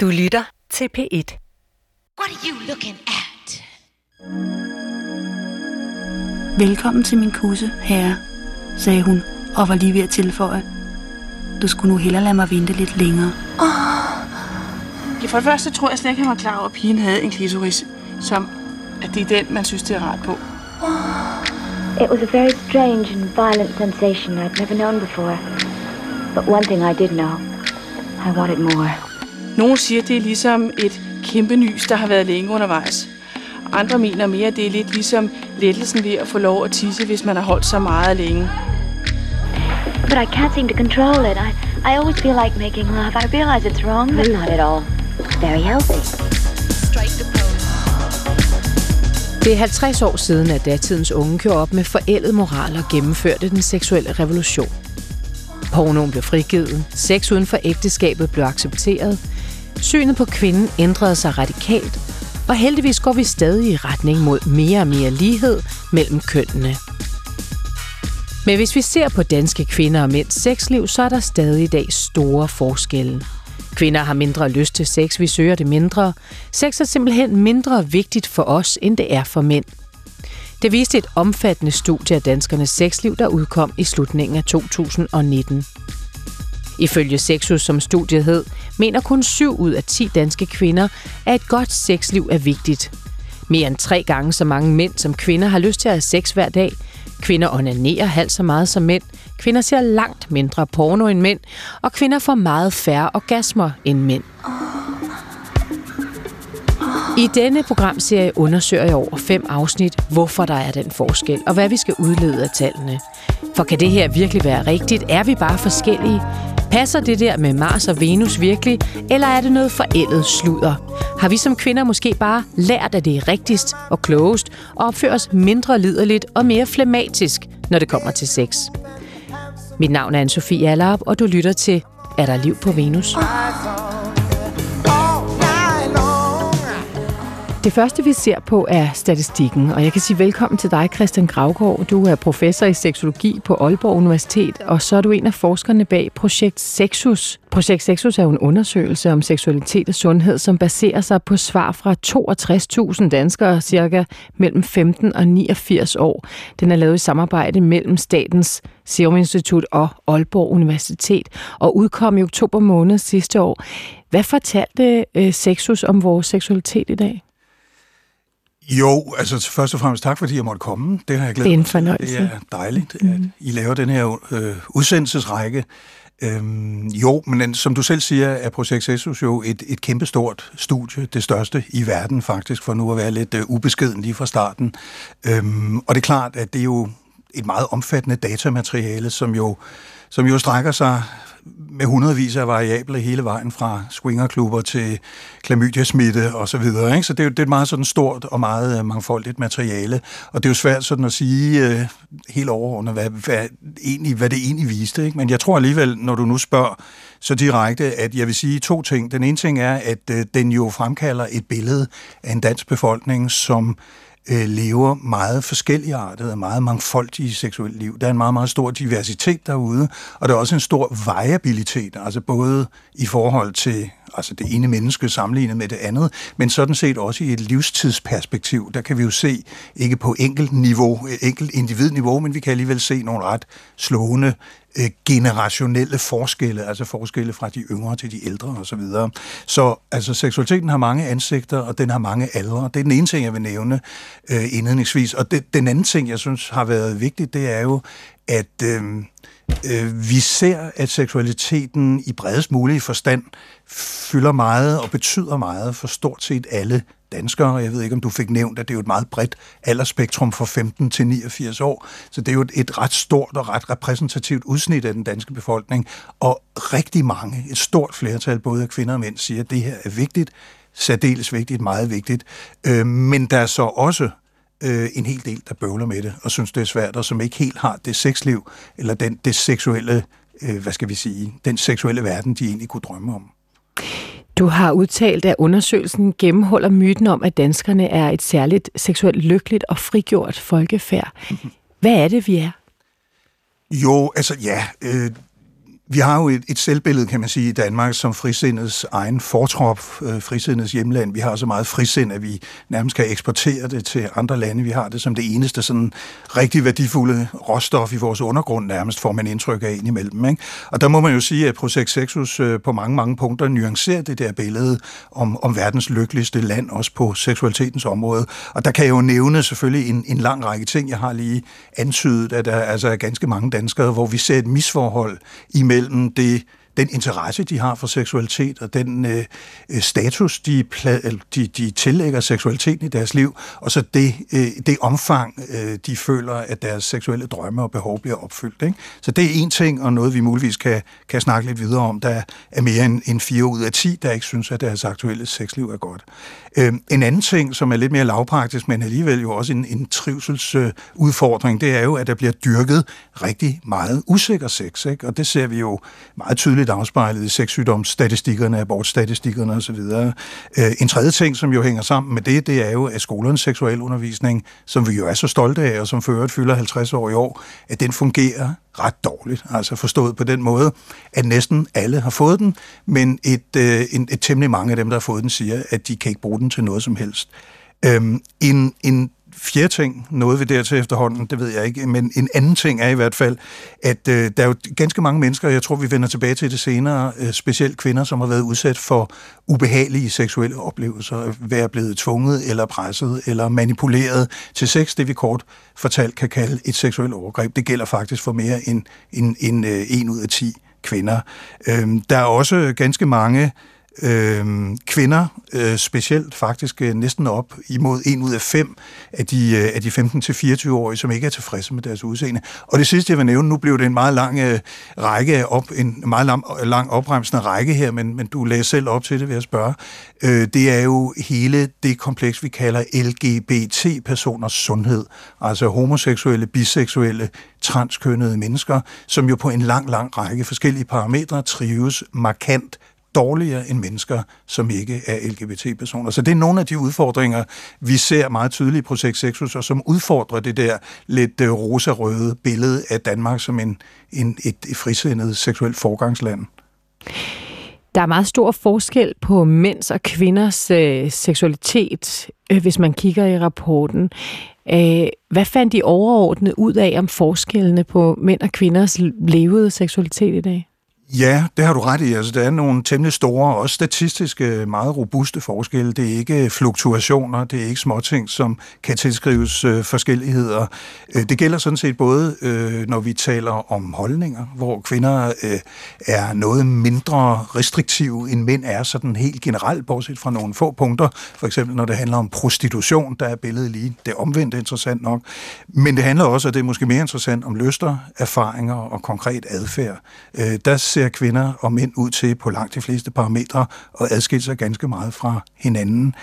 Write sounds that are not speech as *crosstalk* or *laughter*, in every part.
Du lytter til P1. What are you looking at? Velkommen til min kusse, herre, sagde hun og var lige ved at tilføje. Du skulle nu hellere lade mig vente lidt længere. Ja, for det første tror jeg slet ikke, han var klar over, at pigen havde en klitoris, som at det er den, man synes, det er rart på. It was a very strange and violent sensation I'd never known before. But one thing I did know. I wanted more. Nogle siger, det er ligesom et kæmpe nys, der har været længe undervejs. Andre mener mere, at det er lidt ligesom lettelsen ved at få lov at tisse, hvis man har holdt så meget længe. But I can't seem to control it. I, I always feel like making love. I realize it's wrong, but not at all. Very healthy. Det er 50 år siden, at datidens unge gjorde op med forældet moral og gennemførte den seksuelle revolution. Pornoen blev frigivet, sex uden for ægteskabet blev accepteret, synet på kvinden ændrede sig radikalt, og heldigvis går vi stadig i retning mod mere og mere lighed mellem kønnene. Men hvis vi ser på danske kvinder og mænds sexliv, så er der stadig i dag store forskelle. Kvinder har mindre lyst til sex, vi søger det mindre. Sex er simpelthen mindre vigtigt for os, end det er for mænd. Det viste et omfattende studie af danskernes sexliv, der udkom i slutningen af 2019. Ifølge Sexus, som studiet hed, mener kun 7 ud af 10 danske kvinder, at et godt sexliv er vigtigt. Mere end tre gange så mange mænd som kvinder har lyst til at have sex hver dag. Kvinder onanerer halvt så meget som mænd. Kvinder ser langt mindre porno end mænd. Og kvinder får meget færre orgasmer end mænd. I denne programserie undersøger jeg over fem afsnit, hvorfor der er den forskel, og hvad vi skal udlede af tallene. For kan det her virkelig være rigtigt? Er vi bare forskellige? Passer det der med Mars og Venus virkelig, eller er det noget forældet sludder? Har vi som kvinder måske bare lært, at det er rigtigst og klogest, og opfører os mindre liderligt og mere flematisk, når det kommer til sex? Mit navn er Anne-Sophie Allerup, og du lytter til Er der liv på Venus? Det første, vi ser på, er statistikken, og jeg kan sige velkommen til dig, Christian Gravgaard. Du er professor i seksologi på Aalborg Universitet, og så er du en af forskerne bag Projekt Sexus. Projekt Sexus er jo en undersøgelse om seksualitet og sundhed, som baserer sig på svar fra 62.000 danskere, cirka mellem 15 og 89 år. Den er lavet i samarbejde mellem Statens Serum Institut og Aalborg Universitet, og udkom i oktober måned sidste år. Hvad fortalte øh, Sexus om vores seksualitet i dag? Jo, altså først og fremmest tak, fordi jeg måtte komme. Det har jeg glædet Det er en fornøjelse. Det er dejligt, at I laver den her øh, udsendelsesrække. Øhm, jo, men som du selv siger, er Projekt Sessus jo et, et kæmpestort studie, det største i verden faktisk, for nu at være lidt øh, ubeskeden lige fra starten. Øhm, og det er klart, at det er jo et meget omfattende datamateriale, som jo, som jo strækker sig med hundredvis af variabler hele vejen fra swingerklubber til klamydia-smitte og så videre. Ikke? Så det er jo det er et meget sådan stort og meget øh, mangfoldigt materiale, og det er jo svært sådan at sige øh, helt overordnet, hvad, hvad, egentlig, hvad det egentlig viste. Ikke? Men jeg tror alligevel, når du nu spørger så direkte, at jeg vil sige to ting. Den ene ting er, at øh, den jo fremkalder et billede af en dansk befolkning, som øh, lever meget forskelligartet og meget mangfoldige seksuelt liv. Der er en meget, meget stor diversitet derude, og der er også en stor variabilitet, altså både i forhold til altså det ene menneske sammenlignet med det andet, men sådan set også i et livstidsperspektiv. Der kan vi jo se, ikke på enkelt niveau, enkelt individniveau, men vi kan alligevel se nogle ret slående øh, generationelle forskelle, altså forskelle fra de yngre til de ældre osv. Så, videre. så altså, seksualiteten har mange ansigter, og den har mange aldre. Det er den ene ting, jeg vil nævne øh, indledningsvis. Og det, den anden ting, jeg synes har været vigtigt, det er jo, at øh, øh, vi ser, at seksualiteten i bredest mulige forstand fylder meget og betyder meget for stort set alle danskere. Jeg ved ikke, om du fik nævnt, at det er jo et meget bredt aldersspektrum fra 15 til 89 år. Så det er jo et, et ret stort og ret repræsentativt udsnit af den danske befolkning. Og rigtig mange, et stort flertal, både af kvinder og mænd, siger, at det her er vigtigt, særdeles vigtigt, meget vigtigt. Øh, men der er så også øh, en hel del, der bøvler med det, og synes, det er svært, og som ikke helt har det sexliv, eller den, det seksuelle, øh, hvad skal vi sige, den seksuelle verden, de egentlig kunne drømme om. Du har udtalt, at undersøgelsen gennemholder myten om, at danskerne er et særligt seksuelt lykkeligt og frigjort folkefærd. Hvad er det, vi er? Jo, altså ja, øh, vi har jo et, et selvbillede, kan man sige, i Danmark som frisindets egen fortrop, øh, frisindets hjemland. Vi har så meget frisind, at vi nærmest kan eksportere det til andre lande. Vi har det som det eneste sådan rigtig værdifulde råstof i vores undergrund, nærmest får man indtryk af indimellem. Ikke? Og der må man jo sige, at Projekt Sexus øh, på mange, mange punkter nuancerer det der billede om, om verdens lykkeligste land, også på seksualitetens område. Og der kan jeg jo nævne selvfølgelig en, en lang række ting. Jeg har lige antydet, at der altså er ganske mange danskere, hvor vi ser et misforhold imellem mellem det den interesse, de har for seksualitet, og den øh, øh status, de, de, de tillægger seksualiteten i deres liv, og så det, øh, det omfang, øh, de føler, at deres seksuelle drømme og behov bliver opfyldt. Ikke? Så det er en ting, og noget vi muligvis kan, kan snakke lidt videre om, der er mere end, end 4 ud af 10, der ikke synes, at deres aktuelle sexliv er godt. Øh, en anden ting, som er lidt mere lavpraktisk, men alligevel jo også en, en trivselsudfordring, det er jo, at der bliver dyrket rigtig meget usikker sex, ikke? og det ser vi jo meget tydeligt tydeligt afspejlet i sexsygdomsstatistikkerne, abortstatistikkerne osv. Øh, en tredje ting, som jo hænger sammen med det, det er jo, at skolernes seksualundervisning, som vi jo er så stolte af, og som for øvrigt fylder 50 år i år, at den fungerer ret dårligt. Altså forstået på den måde, at næsten alle har fået den, men et, øh, et, et temmelig mange af dem, der har fået den, siger, at de kan ikke bruge den til noget som helst. Øhm, en, en fjerde ting, noget vi dertil efterhånden, det ved jeg ikke, men en anden ting er i hvert fald, at øh, der er jo ganske mange mennesker, jeg tror vi vender tilbage til det senere, øh, specielt kvinder, som har været udsat for ubehagelige seksuelle oplevelser, være blevet tvunget eller presset eller manipuleret til sex, det vi kort fortalt kan kalde et seksuelt overgreb. Det gælder faktisk for mere end, en, en, øh, en ud af 10 kvinder. Øh, der er også ganske mange øh, kvinder, øh, specielt faktisk øh, næsten op imod en ud af fem af de, øh, af de 15-24-årige, som ikke er tilfredse med deres udseende. Og det sidste, jeg vil nævne, nu blev det en meget lang øh, række op, en meget lang, lang opremsende række her, men, men du læser selv op til det, ved jeg spørge. Øh, det er jo hele det kompleks, vi kalder LGBT-personers sundhed, altså homoseksuelle, biseksuelle, transkønnede mennesker, som jo på en lang, lang række forskellige parametre trives markant dårligere end mennesker, som ikke er LGBT-personer. Så det er nogle af de udfordringer, vi ser meget tydeligt i Projekt Sexus, og som udfordrer det der lidt øh, rosa-røde billede af Danmark som en, en, et, et frisindet seksuelt forgangsland. Der er meget stor forskel på mænds og kvinders øh, seksualitet, øh, hvis man kigger i rapporten. Øh, hvad fandt de overordnet ud af om forskellene på mænd og kvinders levede seksualitet i dag? Ja, det har du ret i. Altså, der er nogle temmelig store, også statistiske, meget robuste forskelle. Det er ikke øh, fluktuationer, det er ikke småting, som kan tilskrives øh, forskelligheder. Øh, det gælder sådan set både, øh, når vi taler om holdninger, hvor kvinder øh, er noget mindre restriktive, end mænd er sådan helt generelt, bortset fra nogle få punkter. For eksempel, når det handler om prostitution, der er billedet lige det omvendte interessant nok. Men det handler også, og det er måske mere interessant, om lyster, erfaringer og konkret adfærd. Øh, der ser kvinder og mænd ud til på langt de fleste parametre og adskille sig ganske meget fra hinanden.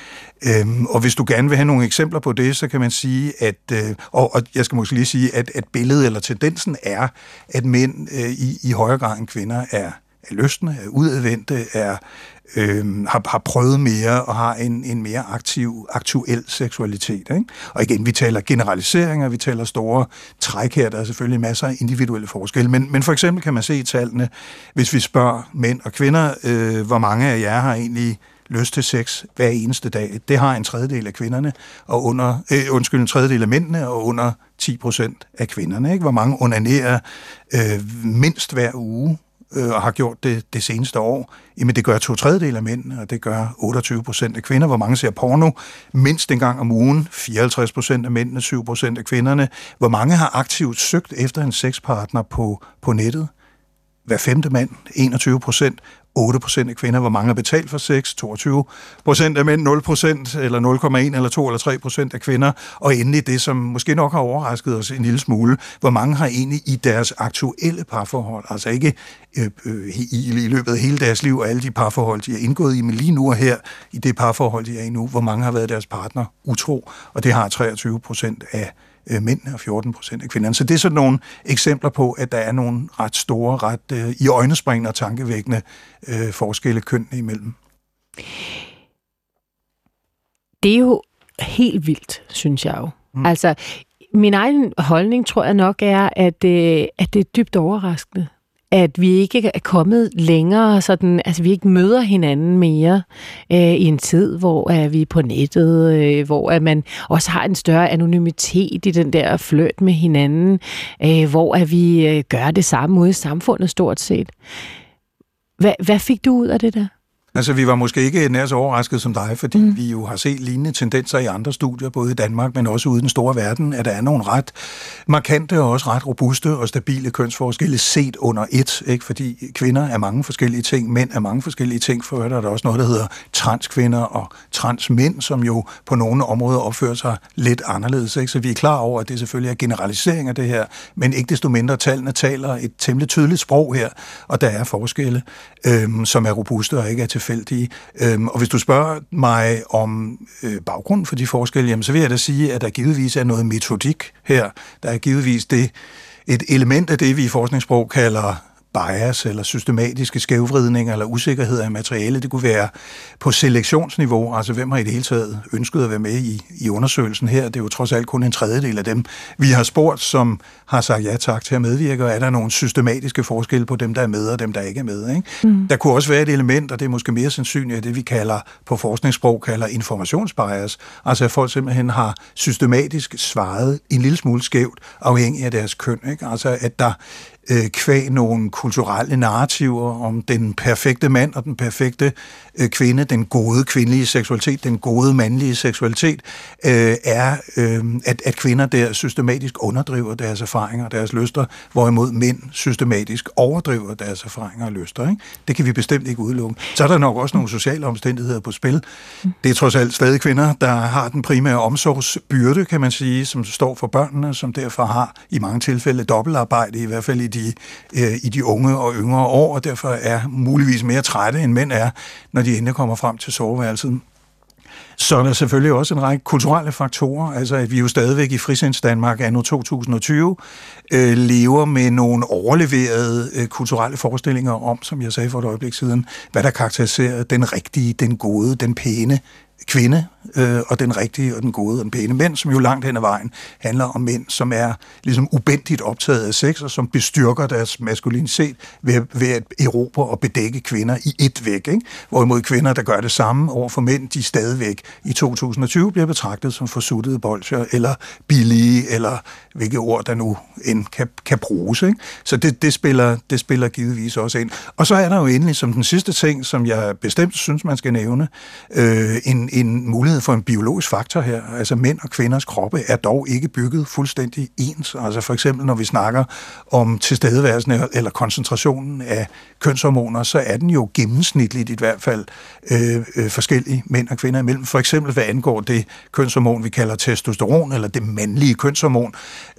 Øhm, og hvis du gerne vil have nogle eksempler på det, så kan man sige, at, øh, og, og jeg skal måske lige sige, at, at billedet eller tendensen er, at mænd øh, i, i højere grad end kvinder er er lystende, er udadvendte, er, øh, har, har prøvet mere og har en, en mere aktiv, aktuel seksualitet. Ikke? Og igen, vi taler generaliseringer, vi taler store træk her, der er selvfølgelig masser af individuelle forskelle, men, men for eksempel kan man se i tallene, hvis vi spørger mænd og kvinder, øh, hvor mange af jer har egentlig lyst til sex hver eneste dag. Det har en tredjedel af kvinderne, og under, øh, undskyld, en tredjedel af mændene, og under 10 procent af kvinderne. Ikke? Hvor mange onanerer øh, mindst hver uge øh, og har gjort det det seneste år, jamen det gør to tredjedel af mænd, og det gør 28 procent af kvinder. Hvor mange ser porno? Mindst en gang om ugen. 54 procent af mændene, 7 procent af kvinderne. Hvor mange har aktivt søgt efter en sexpartner på, på nettet? Hver femte mand, 21 procent. 8 procent af kvinder, hvor mange har betalt for sex, 22 procent af mænd, 0 procent, eller 0,1 eller 2 eller 3 procent af kvinder, og endelig det, som måske nok har overrasket os en lille smule, hvor mange har egentlig i deres aktuelle parforhold, altså ikke øh, øh, i, i løbet af hele deres liv og alle de parforhold, de har indgået i, men lige nu og her, i det parforhold, de er i nu, hvor mange har været deres partner utro, og det har 23 procent af øh, mændene og 14 procent af kvinderne. Så det er sådan nogle eksempler på, at der er nogle ret store, ret øh, i øjnespringende og tankevækkende øh, forskelle køn imellem. Det er jo helt vildt, synes jeg jo. Mm. Altså, min egen holdning tror jeg nok er, at, øh, at det er dybt overraskende, at vi ikke er kommet længere, sådan, altså vi ikke møder hinanden mere øh, i en tid, hvor øh, er vi på nettet, øh, hvor at man også har en større anonymitet i den der flørt med hinanden, øh, hvor at vi øh, gør det samme ude i samfundet stort set. Hvad, hvad fik du ud af det der? Altså, vi var måske ikke nær så overrasket som dig, fordi mm. vi jo har set lignende tendenser i andre studier, både i Danmark, men også ude i den store verden, at der er nogle ret markante og også ret robuste og stabile kønsforskelle set under et, ikke? fordi kvinder er mange forskellige ting, mænd er mange forskellige ting, for der er der også noget, der hedder transkvinder og transmænd, som jo på nogle områder opfører sig lidt anderledes. Ikke? Så vi er klar over, at det selvfølgelig er generalisering af det her, men ikke desto mindre tallene taler et temmelig tydeligt sprog her, og der er forskelle, øhm, som er robuste og ikke er til tilfældige. Øhm, og hvis du spørger mig om øh, baggrunden for de forskelle, jamen, så vil jeg da sige, at der givetvis er noget metodik her. Der er givetvis det, et element af det, vi i forskningssprog kalder bias eller systematiske skævvridninger eller usikkerhed af materiale. Det kunne være på selektionsniveau, altså hvem har i det hele taget ønsket at være med i, i undersøgelsen her. Det er jo trods alt kun en tredjedel af dem, vi har spurgt, som har sagt ja tak til at medvirke, og er der nogle systematiske forskelle på dem, der er med og dem, der ikke er med. Ikke? Mm. Der kunne også være et element, og det er måske mere sandsynligt, det vi kalder på forskningssprog kalder informationsbias, altså at folk simpelthen har systematisk svaret en lille smule skævt, afhængig af deres køn. Ikke? Altså at der øh, kvæg nogle kulturelle narrativer om den perfekte mand og den perfekte øh, kvinde, den gode kvindelige seksualitet, den gode mandlige seksualitet, øh, er, øh, at, at kvinder der systematisk underdriver deres erfaringer og deres lyster, hvorimod mænd systematisk overdriver deres erfaringer og lyster. Ikke? Det kan vi bestemt ikke udelukke. Så er der nok også nogle sociale omstændigheder på spil. Det er trods alt stadig kvinder, der har den primære omsorgsbyrde, kan man sige, som står for børnene, som derfor har i mange tilfælde dobbeltarbejde, i hvert fald i de, øh, i de unge og yngre år, og derfor er muligvis mere trætte, end mænd er, når de endelig kommer frem til soveværelset. Så er der selvfølgelig også en række kulturelle faktorer, altså at vi jo stadigvæk i Frisinds Danmark anno 2020 øh, lever med nogle overleverede øh, kulturelle forestillinger om, som jeg sagde for et øjeblik siden, hvad der karakteriserer den rigtige, den gode, den pæne kvinde, øh, og den rigtige og den gode og den pæne mænd, som jo langt hen ad vejen handler om mænd, som er ligesom ubendigt optaget af sex, og som bestyrker deres maskulinitet ved, ved at erobre og bedække kvinder i et væk. Ikke? Hvorimod kvinder, der gør det samme over for mænd, de stadigvæk i 2020 bliver betragtet som forsuttede bolcher, eller billige, eller hvilke ord, der nu end kan, kan bruges. Ikke? Så det, det, spiller, det spiller givetvis også ind. Og så er der jo endelig som den sidste ting, som jeg bestemt synes, man skal nævne, øh, en, en mulighed for en biologisk faktor her. Altså mænd og kvinders kroppe er dog ikke bygget fuldstændig ens. Altså for eksempel, når vi snakker om tilstedeværelsen eller koncentrationen af kønshormoner, så er den jo gennemsnitligt i hvert fald øh, øh, forskellig mænd og kvinder imellem. For eksempel hvad angår det kønshormon, vi kalder testosteron, eller det mandlige kønshormon,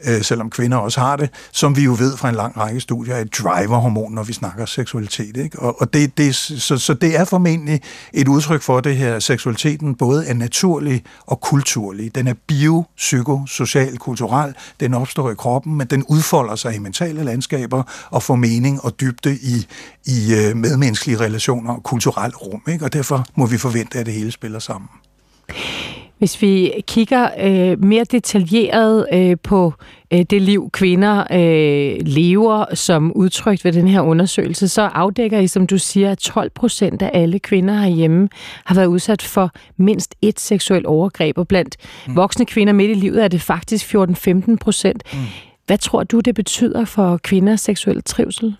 øh, selvom kvinder også har det, som vi jo ved fra en lang række studier er et driverhormon, når vi snakker seksualitet. Ikke? Og, og det, det, så, så det er formentlig et udtryk for det her, seksualitet identiteten både er naturlig og kulturlig. Den er bio, psyko, social, kulturel. Den opstår i kroppen, men den udfolder sig i mentale landskaber og får mening og dybde i, i øh, medmenneskelige relationer og kulturelt rum. Ikke? Og derfor må vi forvente, at det hele spiller sammen. Hvis vi kigger øh, mere detaljeret øh, på øh, det liv, kvinder øh, lever som udtrykt ved den her undersøgelse, så afdækker I, som du siger, at 12 procent af alle kvinder herhjemme har været udsat for mindst et seksuelt overgreb, og blandt mm. voksne kvinder midt i livet er det faktisk 14-15 procent. Mm. Hvad tror du, det betyder for kvinders seksuelle trivsel?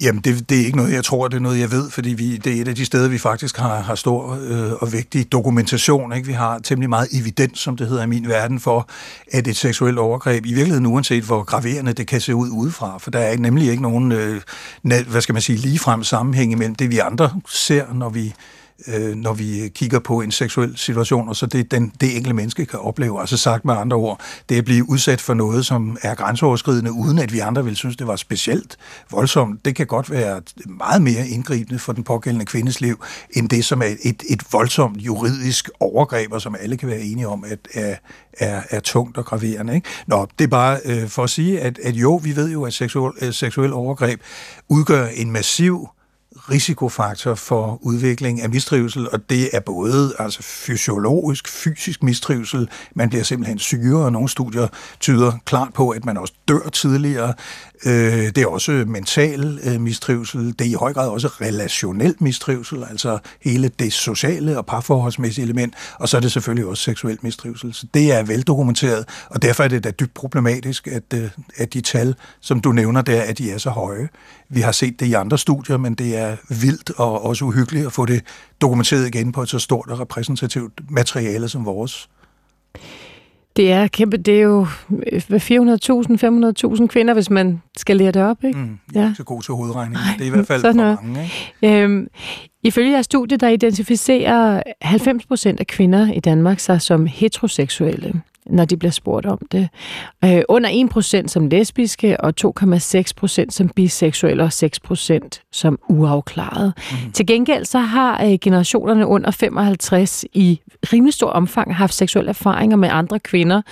Jamen, det, det er ikke noget, jeg tror, det er noget, jeg ved, fordi vi, det er et af de steder, vi faktisk har, har stor øh, og vigtig dokumentation. Ikke? Vi har temmelig meget evidens, som det hedder i min verden, for at et seksuelt overgreb, i virkeligheden uanset hvor graverende det kan se ud udefra, for der er nemlig ikke nogen, øh, hvad skal man sige, ligefrem sammenhæng imellem det, vi andre ser, når vi øh, når vi kigger på en seksuel situation, og så det, den, det enkelte menneske kan opleve. Altså sagt med andre ord, det at blive udsat for noget, som er grænseoverskridende, uden at vi andre vil synes, det var specielt voldsomt, det kan godt være meget mere indgribende for den pågældende kvindes liv, end det, som er et, et voldsomt juridisk overgreb, og som alle kan være enige om, at er, er, er tungt og graverende. Ikke? Nå, det er bare øh, for at sige, at, at jo, vi ved jo, at seksuel, øh, seksuel overgreb udgør en massiv risikofaktor for udvikling af mistrivsel, og det er både altså fysiologisk, fysisk mistrivsel, man bliver simpelthen syre, og nogle studier tyder klart på, at man også dør tidligere. Øh, det er også mental øh, mistrivsel, det er i høj grad også relationel mistrivsel, altså hele det sociale og parforholdsmæssige element, og så er det selvfølgelig også seksuel mistrivsel. Så det er veldokumenteret, og derfor er det da dybt problematisk, at, øh, at de tal, som du nævner der, at de er så høje. Vi har set det i andre studier, men det er vildt og også uhyggeligt at få det dokumenteret igen på et så stort og repræsentativt materiale som vores. Det er kæmpe, det er jo 400.000, 500.000 kvinder, hvis man skal lære det op, ikke? Mm, ja, så god til hovedregning. Det er i hvert fald for mange, ikke? Øhm, ifølge jeres studie, der identificerer 90 procent af kvinder i Danmark sig som heteroseksuelle når de bliver spurgt om det. Øh, under 1% som lesbiske, og 2,6% som biseksuelle, og 6% som uafklaret. Mm. Til gengæld så har øh, generationerne under 55 i rimelig stor omfang haft seksuelle erfaringer med andre kvinder.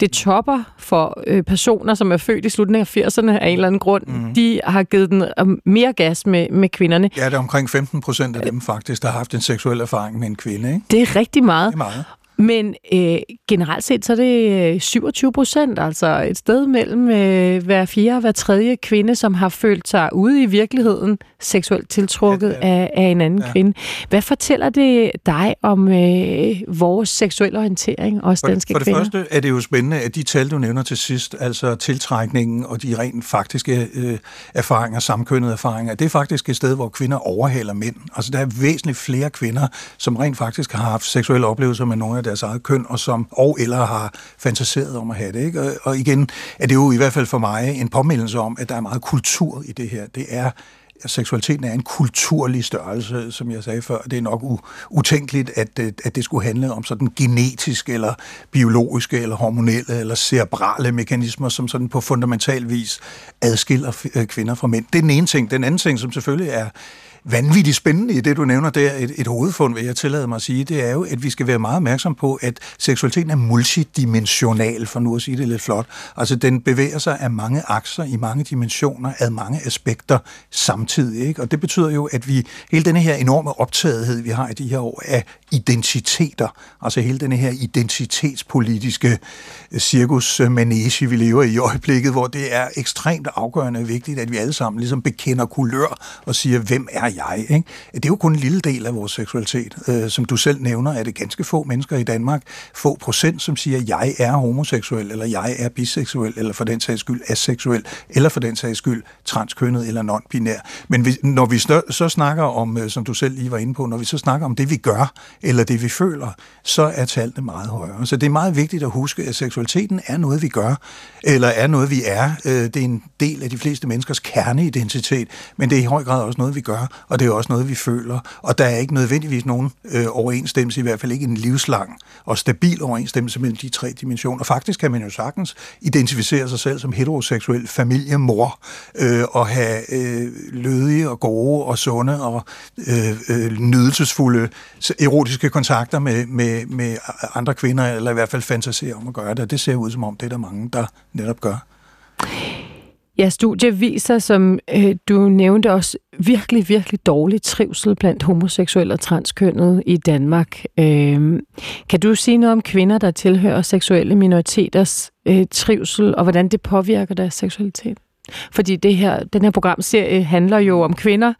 Det topper for øh, personer, som er født i slutningen af 80'erne af en eller anden grund. Mm. De har givet den øh, mere gas med, med kvinderne. Ja, det er omkring 15 procent af dem faktisk, der har haft en seksuel erfaring med en kvinde. Ikke? Det er rigtig meget. Det er meget. Men øh, generelt set så er det 27 øh, procent, altså et sted mellem øh, hver fjerde og hver tredje kvinde, som har følt sig ude i virkeligheden seksuelt tiltrukket ja, ja. Af, af en anden ja. kvinde. Hvad fortæller det dig om øh, vores seksuelle orientering, også for, danske For det kvinder? første er det jo spændende, at de tal, du nævner til sidst, altså tiltrækningen og de rent faktiske øh, erfaringer, samkønnede erfaringer, det er faktisk et sted, hvor kvinder overhaler mænd. Altså der er væsentligt flere kvinder, som rent faktisk har haft seksuelle oplevelser med nogle af deres eget køn, og som og eller har fantaseret om at have det. Ikke? Og, og igen er det jo i hvert fald for mig en påmindelse om, at der er meget kultur i det her. Det er at seksualiteten er en kulturlig størrelse, som jeg sagde før. Det er nok utænkeligt, at, øh, at det skulle handle om sådan genetiske, eller biologiske, eller hormonelle, eller cerebrale mekanismer, som sådan på fundamental vis adskiller øh, kvinder fra mænd. Det er den ene ting. Den anden ting, som selvfølgelig er vanvittigt spændende i det, du nævner der, et, et hovedfund, vil jeg tillade mig at sige, det er jo, at vi skal være meget opmærksom på, at seksualiteten er multidimensional, for nu at sige det lidt flot. Altså, den bevæger sig af mange akser i mange dimensioner, af mange aspekter samtidig. Ikke? Og det betyder jo, at vi, hele denne her enorme optagethed, vi har i de her år, af identiteter, altså hele denne her identitetspolitiske øh, cirkus øh, manege, vi lever i i øjeblikket, hvor det er ekstremt afgørende vigtigt, at vi alle sammen ligesom bekender kulør og siger, hvem er jeg? Ikke? Det er jo kun en lille del af vores seksualitet. Øh, som du selv nævner, er det ganske få mennesker i Danmark, få procent, som siger, jeg er homoseksuel, eller jeg er biseksuel, eller for den sags skyld aseksuel, eller for den sags skyld transkønnet eller non-binær. Men vi, når vi så snakker om, øh, som du selv lige var inde på, når vi så snakker om det, vi gør, eller det, vi føler, så er tallene meget højere. Så det er meget vigtigt at huske, at seksualiteten er noget, vi gør, eller er noget, vi er. Øh, det er en del af de fleste menneskers kerneidentitet, men det er i høj grad også noget, vi gør og det er også noget, vi føler. Og der er ikke nødvendigvis nogen øh, overensstemmelse, i hvert fald ikke en livslang og stabil overensstemmelse mellem de tre dimensioner. Faktisk kan man jo sagtens identificere sig selv som heteroseksuel familiemor øh, og have øh, lødige og gode og sunde og øh, øh, nydelsesfulde erotiske kontakter med, med, med andre kvinder, eller i hvert fald fantasere om at gøre det. Det ser ud som om, det er der mange, der netop gør. Ja, studie viser, som øh, du nævnte også, virkelig, virkelig dårlig trivsel blandt homoseksuelle og transkønnede i Danmark. Øh, kan du sige noget om kvinder, der tilhører seksuelle minoriteters øh, trivsel, og hvordan det påvirker deres seksualitet? Fordi det her, den her programserie handler jo om kvinder,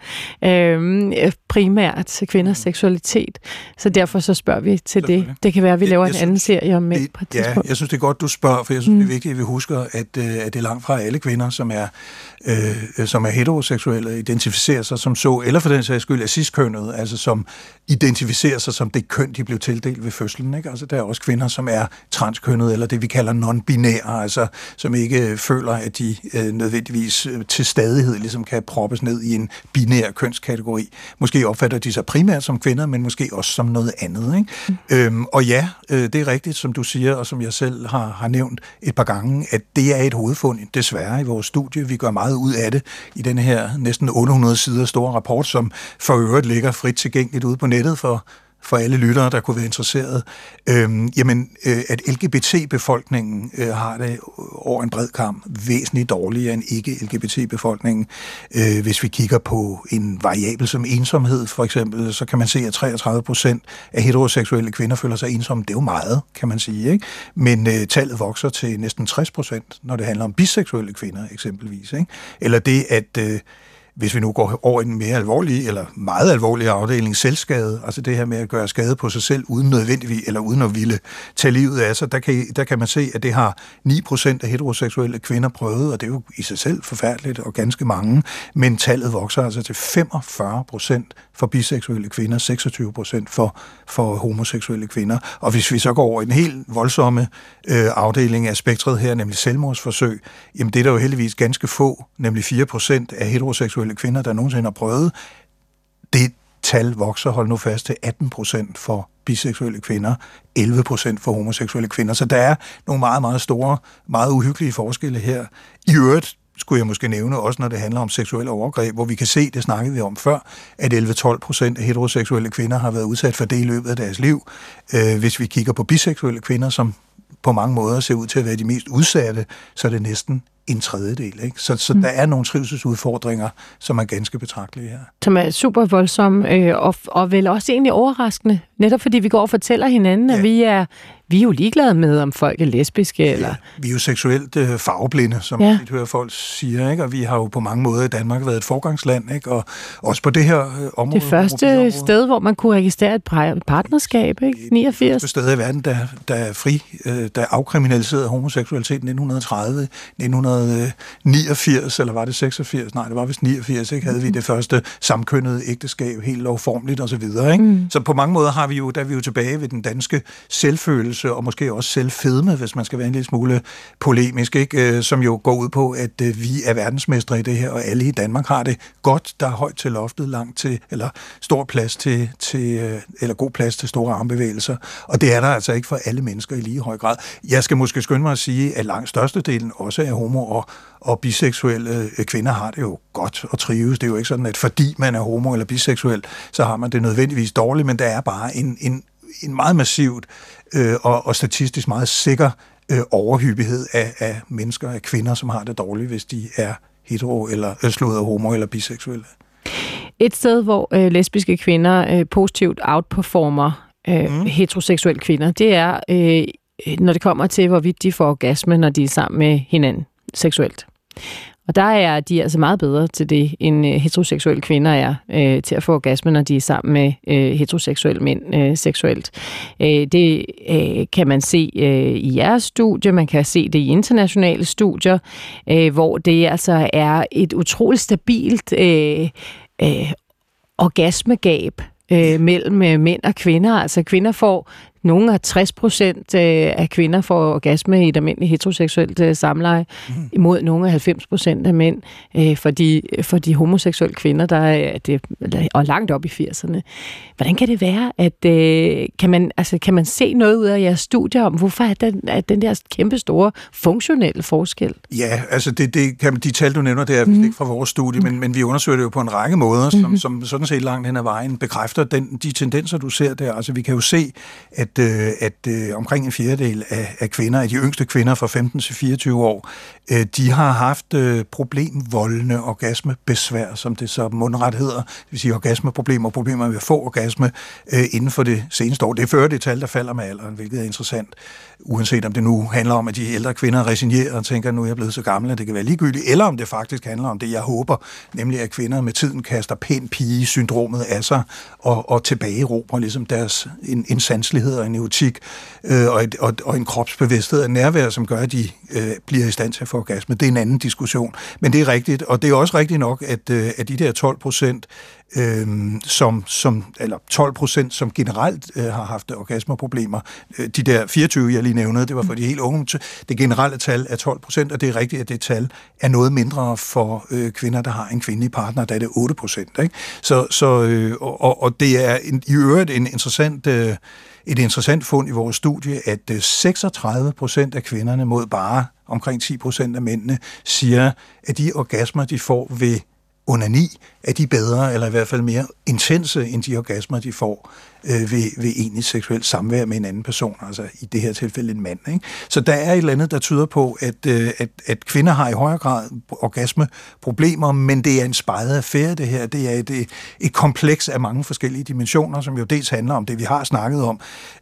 øh, primært kvinders seksualitet. Så derfor så spørger vi til det. Det kan være, at vi laver jeg, jeg en anden serie om et på et Ja, jeg synes, det er godt, du spørger, for jeg synes, mm. det er mm. vigtigt, at vi husker, at, øh, at det er langt fra alle kvinder, som er, øh, som er heteroseksuelle, identificerer sig som så, eller for den sags skyld er ciskønnet, altså som identificerer sig som det køn, de blev tildelt ved fødslen. Ikke? Altså, der er også kvinder, som er transkønnet, eller det vi kalder non-binære, altså som ikke føler, at de øh, nødvendigvis øh, til stadighed ligesom kan proppes ned i en binær kønskategori. Måske opfatter de sig primært som kvinder, men måske også som noget andet. Ikke? Mm. Øhm, og ja, øh, det er rigtigt, som du siger, og som jeg selv har, har nævnt et par gange, at det er et hovedfund, desværre, i vores studie. Vi gør meget ud af det i den her næsten 800 sider store rapport, som for øvrigt ligger frit tilgængeligt ude på nettet for for alle lyttere, der kunne være interesseret, øh, jamen, øh, at LGBT-befolkningen øh, har det over en bred kamp væsentligt dårligere end ikke-LGBT-befolkningen. Øh, hvis vi kigger på en variabel som ensomhed, for eksempel, så kan man se, at 33 procent af heteroseksuelle kvinder føler sig ensomme. Det er jo meget, kan man sige. Ikke? Men øh, tallet vokser til næsten 60 procent, når det handler om biseksuelle kvinder, eksempelvis. Ikke? Eller det, at... Øh, hvis vi nu går over i en mere alvorlig, eller meget alvorlig afdeling, selvskade, altså det her med at gøre skade på sig selv, uden nødvendigvis, eller uden at ville tage livet af sig, der kan, der kan man se, at det har 9% af heteroseksuelle kvinder prøvet, og det er jo i sig selv forfærdeligt, og ganske mange, men tallet vokser altså til 45% for biseksuelle kvinder, 26% for, for homoseksuelle kvinder. Og hvis vi så går over i en helt voldsomme øh, afdeling af spektret her, nemlig selvmordsforsøg, jamen det er der jo heldigvis ganske få, nemlig 4% af heteroseksuelle kvinder, der nogensinde har prøvet. Det tal vokser, hold nu fast, til 18% for biseksuelle kvinder, 11% for homoseksuelle kvinder. Så der er nogle meget, meget store, meget uhyggelige forskelle her. I øvrigt skulle jeg måske nævne, også når det handler om seksuelle overgreb, hvor vi kan se, det snakkede vi om før, at 11-12 procent af heteroseksuelle kvinder har været udsat for det i løbet af deres liv. Øh, hvis vi kigger på biseksuelle kvinder, som på mange måder ser ud til at være de mest udsatte, så er det næsten en tredjedel. Ikke? Så, så mm. der er nogle trivselsudfordringer, som er ganske betragtelige her. Som er super voldsomme, øh, og, og vel også egentlig overraskende, netop fordi vi går og fortæller hinanden, ja. at vi er vi er jo ligeglade med, om folk er lesbiske. Ja, eller... Vi er jo seksuelt øh, farveblinde, som ja. vi hører folk siger, ikke? og vi har jo på mange måder i Danmark været et forgangsland, ikke? og også på det her øh, område. Det første sted, hvor man kunne registrere et partnerskab, ikke? 89. Det sted i verden, der, der er fri, øh, der afkriminaliserede homoseksualitet 1930, 1989, eller var det 86? Nej, det var vist 89, ikke? Havde vi det første samkønnede ægteskab helt lovformeligt osv. Ikke? Mm. Så på mange måder har vi jo, der er vi jo tilbage ved den danske selvfølge selvfølelse og måske også selvfedme, hvis man skal være en lille smule polemisk, ikke? Øh, som jo går ud på, at øh, vi er verdensmestre i det her, og alle i Danmark har det godt. Der er højt til loftet, langt til, eller stor plads til, til øh, eller god plads til store armbevægelser. Og det er der altså ikke for alle mennesker i lige høj grad. Jeg skal måske skynde mig at sige, at langt størstedelen også er homo og, og biseksuelle kvinder har det jo godt og trives. Det er jo ikke sådan, at fordi man er homo eller biseksuel, så har man det nødvendigvis dårligt, men der er bare en, en, en meget massivt øh, og, og statistisk meget sikker øh, overhyppighed af, af mennesker, af kvinder, som har det dårligt, hvis de er hetero eller øh, slået af homo eller biseksuelle. Et sted, hvor øh, lesbiske kvinder øh, positivt outperformer øh, mm. heteroseksuelle kvinder, det er, øh, når det kommer til, hvorvidt de får orgasme, når de er sammen med hinanden seksuelt. Og der er de altså meget bedre til det, end øh, heteroseksuelle kvinder er øh, til at få orgasme, når de er sammen med øh, heteroseksuelle mænd øh, seksuelt. Øh, det øh, kan man se øh, i jeres studie, man kan se det i internationale studier, øh, hvor det altså er et utroligt stabilt øh, øh, orgasmegab øh, mellem øh, mænd og kvinder. Altså kvinder får nogle af 60 procent øh, af kvinder får orgasme i et almindeligt heteroseksuelt øh, samleje, mm. imod nogle af 90 procent af mænd. Øh, for, de, for de homoseksuelle kvinder, der er det, og langt op i 80'erne. Hvordan kan det være, at kan, man, altså, kan man se noget ud af jeres studier om, hvorfor er den, er den der kæmpe store funktionelle forskel? Ja, altså det, det kan, de tal, du nævner, det er mm. ikke fra vores studie, men, men vi undersøger det jo på en række måder, som, mm. som sådan set langt hen ad vejen bekræfter den, de tendenser, du ser der. Altså vi kan jo se, at at, øh, at øh, omkring en fjerdedel af, af kvinder, af de yngste kvinder fra 15 til 24 år, øh, de har haft øh, problemvoldende orgasmebesvær, som det så mundret hedder. Det vil sige orgasmeproblemer, problemer med at få orgasme øh, inden for det seneste år. Det er før det tal, der falder med alderen, hvilket er interessant. Uanset om det nu handler om, at de ældre kvinder resignerer og tænker, at nu er jeg blevet så gammel, at det kan være ligegyldigt, eller om det faktisk handler om det, jeg håber, nemlig at kvinder med tiden kaster pæn pige-syndromet af sig og, og tilbageråber ligesom deres en, en sanselighed og en neurotik øh, og, et, og, og en kropsbevidsthed og nærvær, som gør, at de øh, bliver i stand til at få orgasme. Det er en anden diskussion. Men det er rigtigt, og det er også rigtigt nok, at, øh, at de der 12 procent, øh, som, som, eller 12 procent, som generelt øh, har haft orgasmeproblemer, øh, de der 24, jeg lige nævnede, det var for de helt unge, det generelle tal er 12 procent, og det er rigtigt, at det tal er noget mindre for øh, kvinder, der har en kvindelig partner, der er det 8 procent. Så, så, øh, og, og det er en, i øvrigt en interessant... Øh, et interessant fund i vores studie, at øh, 36 procent af kvinderne mod bare omkring 10 procent af mændene siger, at de orgasmer, de får ved onani, er de bedre, eller i hvert fald mere intense, end de orgasmer, de får øh, ved, ved egentlig seksuelt samvær med en anden person, altså i det her tilfælde en mand. Ikke? Så der er et eller andet, der tyder på, at, øh, at, at kvinder har i højere grad orgasmeproblemer, men det er en spejlet affære, det her. Det er et, øh, et kompleks af mange forskellige dimensioner, som jo dels handler om det, vi har snakket om,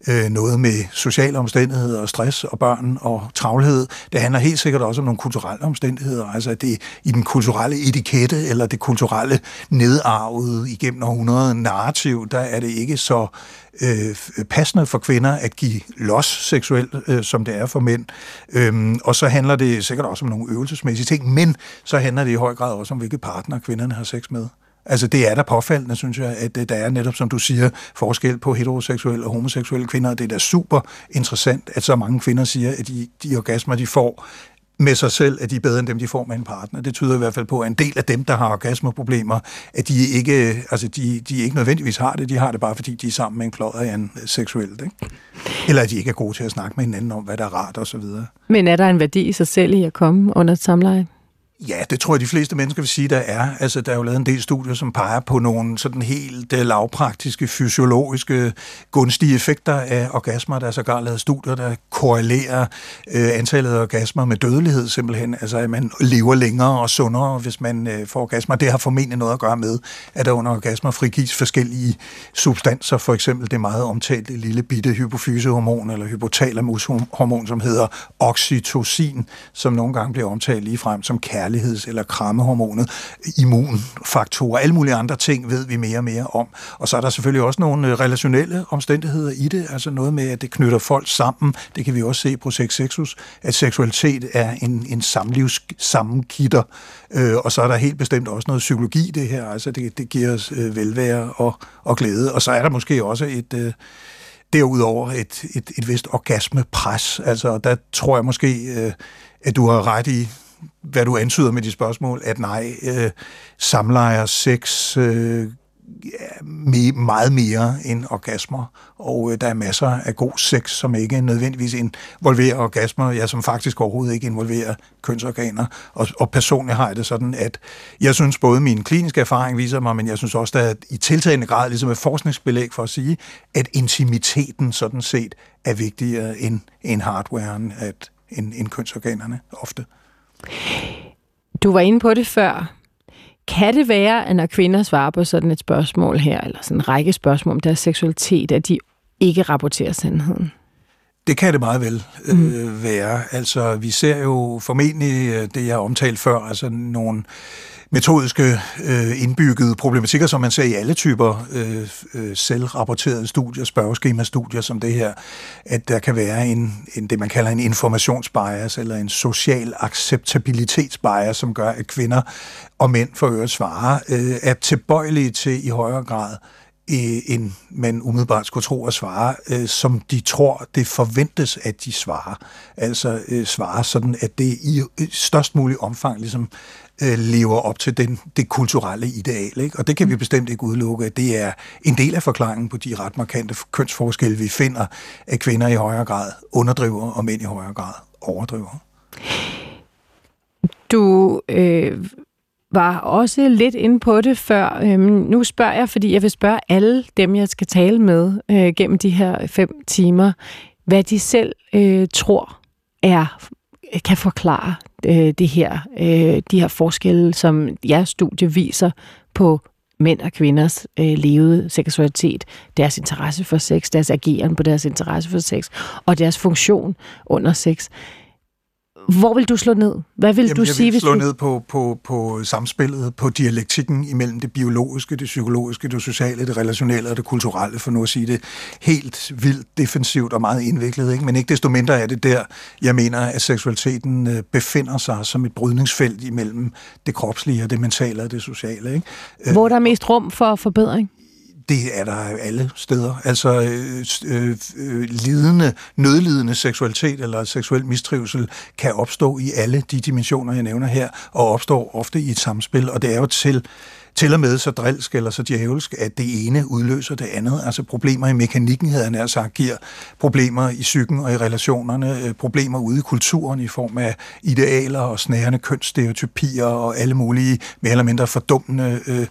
øh, noget med sociale omstændigheder og stress og børn og travlhed. Det handler helt sikkert også om nogle kulturelle omstændigheder, altså det i den kulturelle etikette eller det kulturelle nedarvede igennem århundrede narrativ, der er det ikke så øh, passende for kvinder at give los seksuelt, øh, som det er for mænd. Øhm, og så handler det sikkert også om nogle øvelsesmæssige ting, men så handler det i høj grad også om, hvilke partner kvinderne har sex med. Altså det er da påfaldende, synes jeg, at øh, der er netop, som du siger, forskel på heteroseksuelle og homoseksuelle kvinder. Det er da super interessant, at så mange kvinder siger, at de, de orgasmer, de får, med sig selv, at de er bedre end dem, de får med en partner. Det tyder i hvert fald på, at en del af dem, der har orgasmeproblemer, at de ikke, altså de, de ikke nødvendigvis har det, de har det bare, fordi de er sammen med en klodder øh, seksuelt. Ikke? Eller at de ikke er gode til at snakke med hinanden om, hvad der er rart osv. Men er der en værdi i sig selv i at komme under et samleje? Ja, det tror jeg, de fleste mennesker vil sige, der er. Altså, der er jo lavet en del studier, som peger på nogle sådan helt øh, lavpraktiske, fysiologiske, gunstige effekter af orgasmer. Der er sågar lavet studier, der korrelerer øh, antallet af orgasmer med dødelighed simpelthen. Altså, at man lever længere og sundere, hvis man øh, får orgasmer. Det har formentlig noget at gøre med, at der under orgasmer frigives forskellige substanser. For eksempel det meget omtalte lille bitte hypofysehormon eller hypotalamushormon, som hedder oxytocin, som nogle gange bliver omtalt lige frem som kærlighed kærligheds- eller krammehormonet, immunfaktorer, alle mulige andre ting ved vi mere og mere om. Og så er der selvfølgelig også nogle øh, relationelle omstændigheder i det, altså noget med, at det knytter folk sammen. Det kan vi også se på Sex Sexus, at seksualitet er en, en samlivs sammenkitter, øh, og så er der helt bestemt også noget psykologi det her, altså det, det giver os øh, velvære og, og glæde. Og så er der måske også et... Øh, derudover et, et, et vist orgasmepres. Altså, der tror jeg måske, øh, at du har ret i, hvad du antyder med de spørgsmål, at nej, øh, samlejer, sex, øh, me, meget mere end orgasmer, og øh, der er masser af god sex, som ikke nødvendigvis involverer orgasmer, ja, som faktisk overhovedet ikke involverer kønsorganer. Og, og personligt har jeg det sådan, at jeg synes både min kliniske erfaring viser mig, men jeg synes også, at i tiltagende grad ligesom et forskningsbelæg for at sige, at intimiteten sådan set er vigtigere end, end hardwaren, at, end, end kønsorganerne ofte. Du var inde på det før. Kan det være, at når kvinder svarer på sådan et spørgsmål her, eller sådan en række spørgsmål om deres seksualitet, at de ikke rapporterer sandheden? Det kan det meget vel øh, mm. være. Altså, vi ser jo formentlig øh, det, jeg omtalte før, altså nogle metodiske øh, indbyggede problematikker, som man ser i alle typer øh, øh, selvrapporterede studier, spørgeskemastudier som det her, at der kan være en, en det, man kalder en informationsbias eller en social acceptabilitetsbias, som gør, at kvinder og mænd for øvrigt svarer, øh, er tilbøjelige til i højere grad øh, end man umiddelbart skulle tro at svare, øh, som de tror, det forventes, at de svarer. Altså øh, svarer sådan, at det i størst mulig omfang ligesom øh, lever op til den, det kulturelle ideal. Ikke? Og det kan vi bestemt ikke udelukke, at det er en del af forklaringen på de ret markante kønsforskelle, vi finder, at kvinder i højere grad underdriver, og mænd i højere grad overdriver. Du øh, var også lidt inde på det før. Øhm, nu spørger jeg, fordi jeg vil spørge alle dem, jeg skal tale med øh, gennem de her fem timer, hvad de selv øh, tror er kan forklare øh, det her, øh, de her forskelle, som jeres studie viser på mænd og kvinders øh, levede seksualitet, deres interesse for sex, deres ageren på deres interesse for sex, og deres funktion under sex. Hvor vil du slå ned? Hvad vil Jamen, du jeg sige, vil slå du... ned på, på, på samspillet, på dialektikken imellem det biologiske, det psykologiske, det sociale, det relationelle og det kulturelle, for nu at sige det helt vildt defensivt og meget indviklet. Ikke? Men ikke desto mindre er det der, jeg mener, at seksualiteten øh, befinder sig som et brydningsfelt imellem det kropslige og det mentale og det sociale. Ikke? Hvor der er mest rum for forbedring? Det er der alle steder. Altså øh, øh, øh, lidende, nødlidende seksualitet eller seksuel mistrivsel kan opstå i alle de dimensioner, jeg nævner her, og opstår ofte i et samspil, og det er jo til til og med så drilsk eller så djævelsk, at det ene udløser det andet. Altså problemer i mekanikken, havde han sagt, giver problemer i psyken og i relationerne, øh, problemer ude i kulturen i form af idealer og snærende kønsstereotypier og alle mulige mere eller mindre fordummende øh,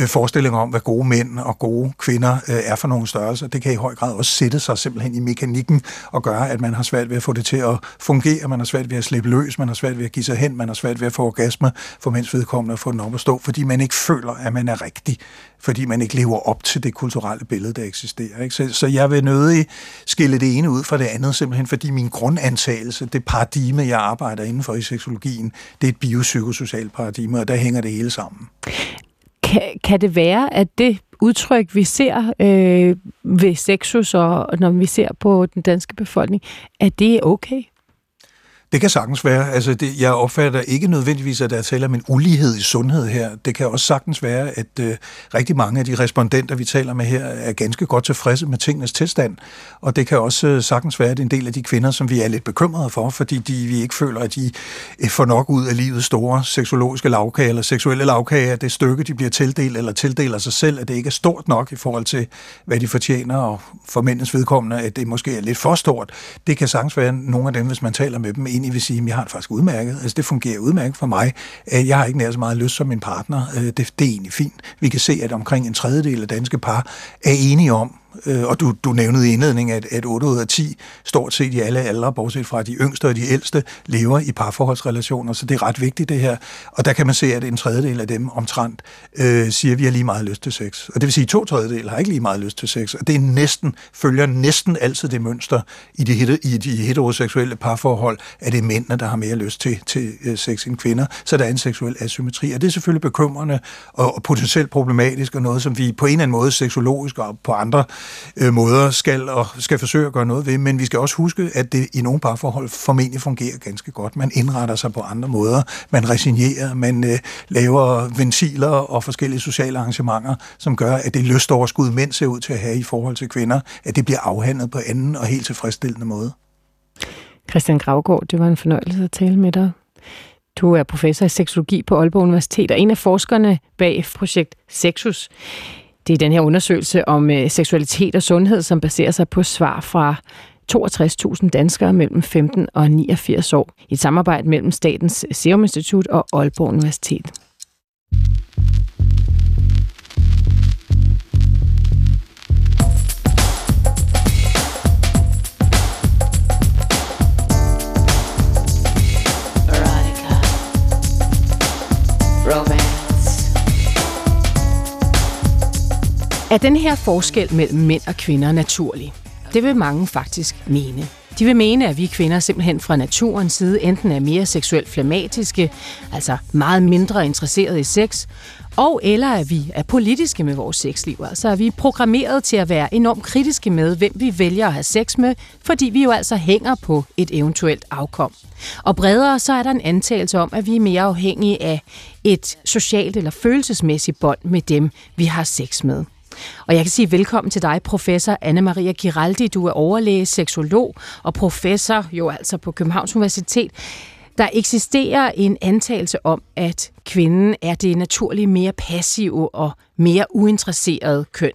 øh, forestillinger om, hvad gode mænd og gode kvinder øh, er for nogle størrelser. Det kan i høj grad også sætte sig simpelthen i mekanikken og gøre, at man har svært ved at få det til at fungere, man har svært ved at slippe løs, man har svært ved at give sig hen, man har svært ved at få orgasme, for mens vedkommende og få den op at stå, fordi man ikke føler, at man er rigtig, fordi man ikke lever op til det kulturelle billede, der eksisterer. Ikke? Så, så jeg vil nødig skille det ene ud fra det andet, simpelthen fordi min grundantagelse, det paradigme, jeg arbejder inden for i seksologien, det er et biopsykosocialt paradigme, og der hænger det hele sammen. Kan, kan det være, at det udtryk, vi ser øh, ved sexus, og når vi ser på den danske befolkning, at det er okay? Det kan sagtens være. Altså, det, jeg opfatter ikke nødvendigvis, at der er tale om en ulighed i sundhed her. Det kan også sagtens være, at øh, rigtig mange af de respondenter, vi taler med her, er ganske godt tilfredse med tingenes tilstand. Og det kan også øh, sagtens være, at en del af de kvinder, som vi er lidt bekymrede for, fordi de, vi ikke føler, at de øh, får nok ud af livets store seksologiske lavkage eller seksuelle lavkage, at det stykke, de bliver tildelt eller tildeler sig selv, at det ikke er stort nok i forhold til, hvad de fortjener, og for mændens vedkommende, at det måske er lidt for stort. Det kan sagtens være nogle af dem, hvis man taler med dem, egentlig vil sige, at jeg har det faktisk udmærket. Altså, det fungerer udmærket for mig. Øh, jeg har ikke nær så meget lyst som min partner. Øh, det, det er egentlig fint. Vi kan se, at omkring en tredjedel af danske par er enige om, Øh, og du, du nævnede i indledningen, at, at 8 ud af 10, stort set i alle aldre, bortset fra de yngste og de ældste, lever i parforholdsrelationer, så det er ret vigtigt det her. Og der kan man se, at en tredjedel af dem omtrent øh, siger, at vi har lige meget lyst til sex. Og det vil sige, at to tredjedel har ikke lige meget lyst til sex. Og det er næsten, følger næsten altid det mønster i de, i de heteroseksuelle parforhold, at det er mændene, der har mere lyst til, til øh, sex end kvinder. Så der er en seksuel asymmetri. Og det er selvfølgelig bekymrende og, og potentielt problematisk, og noget, som vi på en eller anden måde seksologisk og på andre øh, måder skal, og skal forsøge at gøre noget ved, men vi skal også huske, at det i nogle parforhold formentlig fungerer ganske godt. Man indretter sig på andre måder, man resignerer, man øh, laver ventiler og forskellige sociale arrangementer, som gør, at det lystoverskud, mænd ser ud til at have i forhold til kvinder, at det bliver afhandlet på anden og helt tilfredsstillende måde. Christian Gravgaard, det var en fornøjelse at tale med dig. Du er professor i seksologi på Aalborg Universitet og en af forskerne bag projekt Sexus. Det er den her undersøgelse om øh, seksualitet og sundhed, som baserer sig på svar fra 62.000 danskere mellem 15 og 89 år i et samarbejde mellem Statens Serum Institut og Aalborg Universitet. Er den her forskel mellem mænd og kvinder naturlig? Det vil mange faktisk mene. De vil mene, at vi kvinder simpelthen fra naturens side enten er mere seksuelt flamatiske, altså meget mindre interesserede i sex, og eller at vi er politiske med vores sexliv. Altså at vi er programmeret til at være enormt kritiske med, hvem vi vælger at have sex med, fordi vi jo altså hænger på et eventuelt afkom. Og bredere så er der en antagelse om, at vi er mere afhængige af et socialt eller følelsesmæssigt bånd med dem, vi har sex med. Og jeg kan sige velkommen til dig, professor Anna-Maria Giraldi. Du er overlæge, seksolog og professor jo altså på Københavns Universitet. Der eksisterer en antagelse om, at kvinden er det naturlige mere passive og mere uinteresserede køn.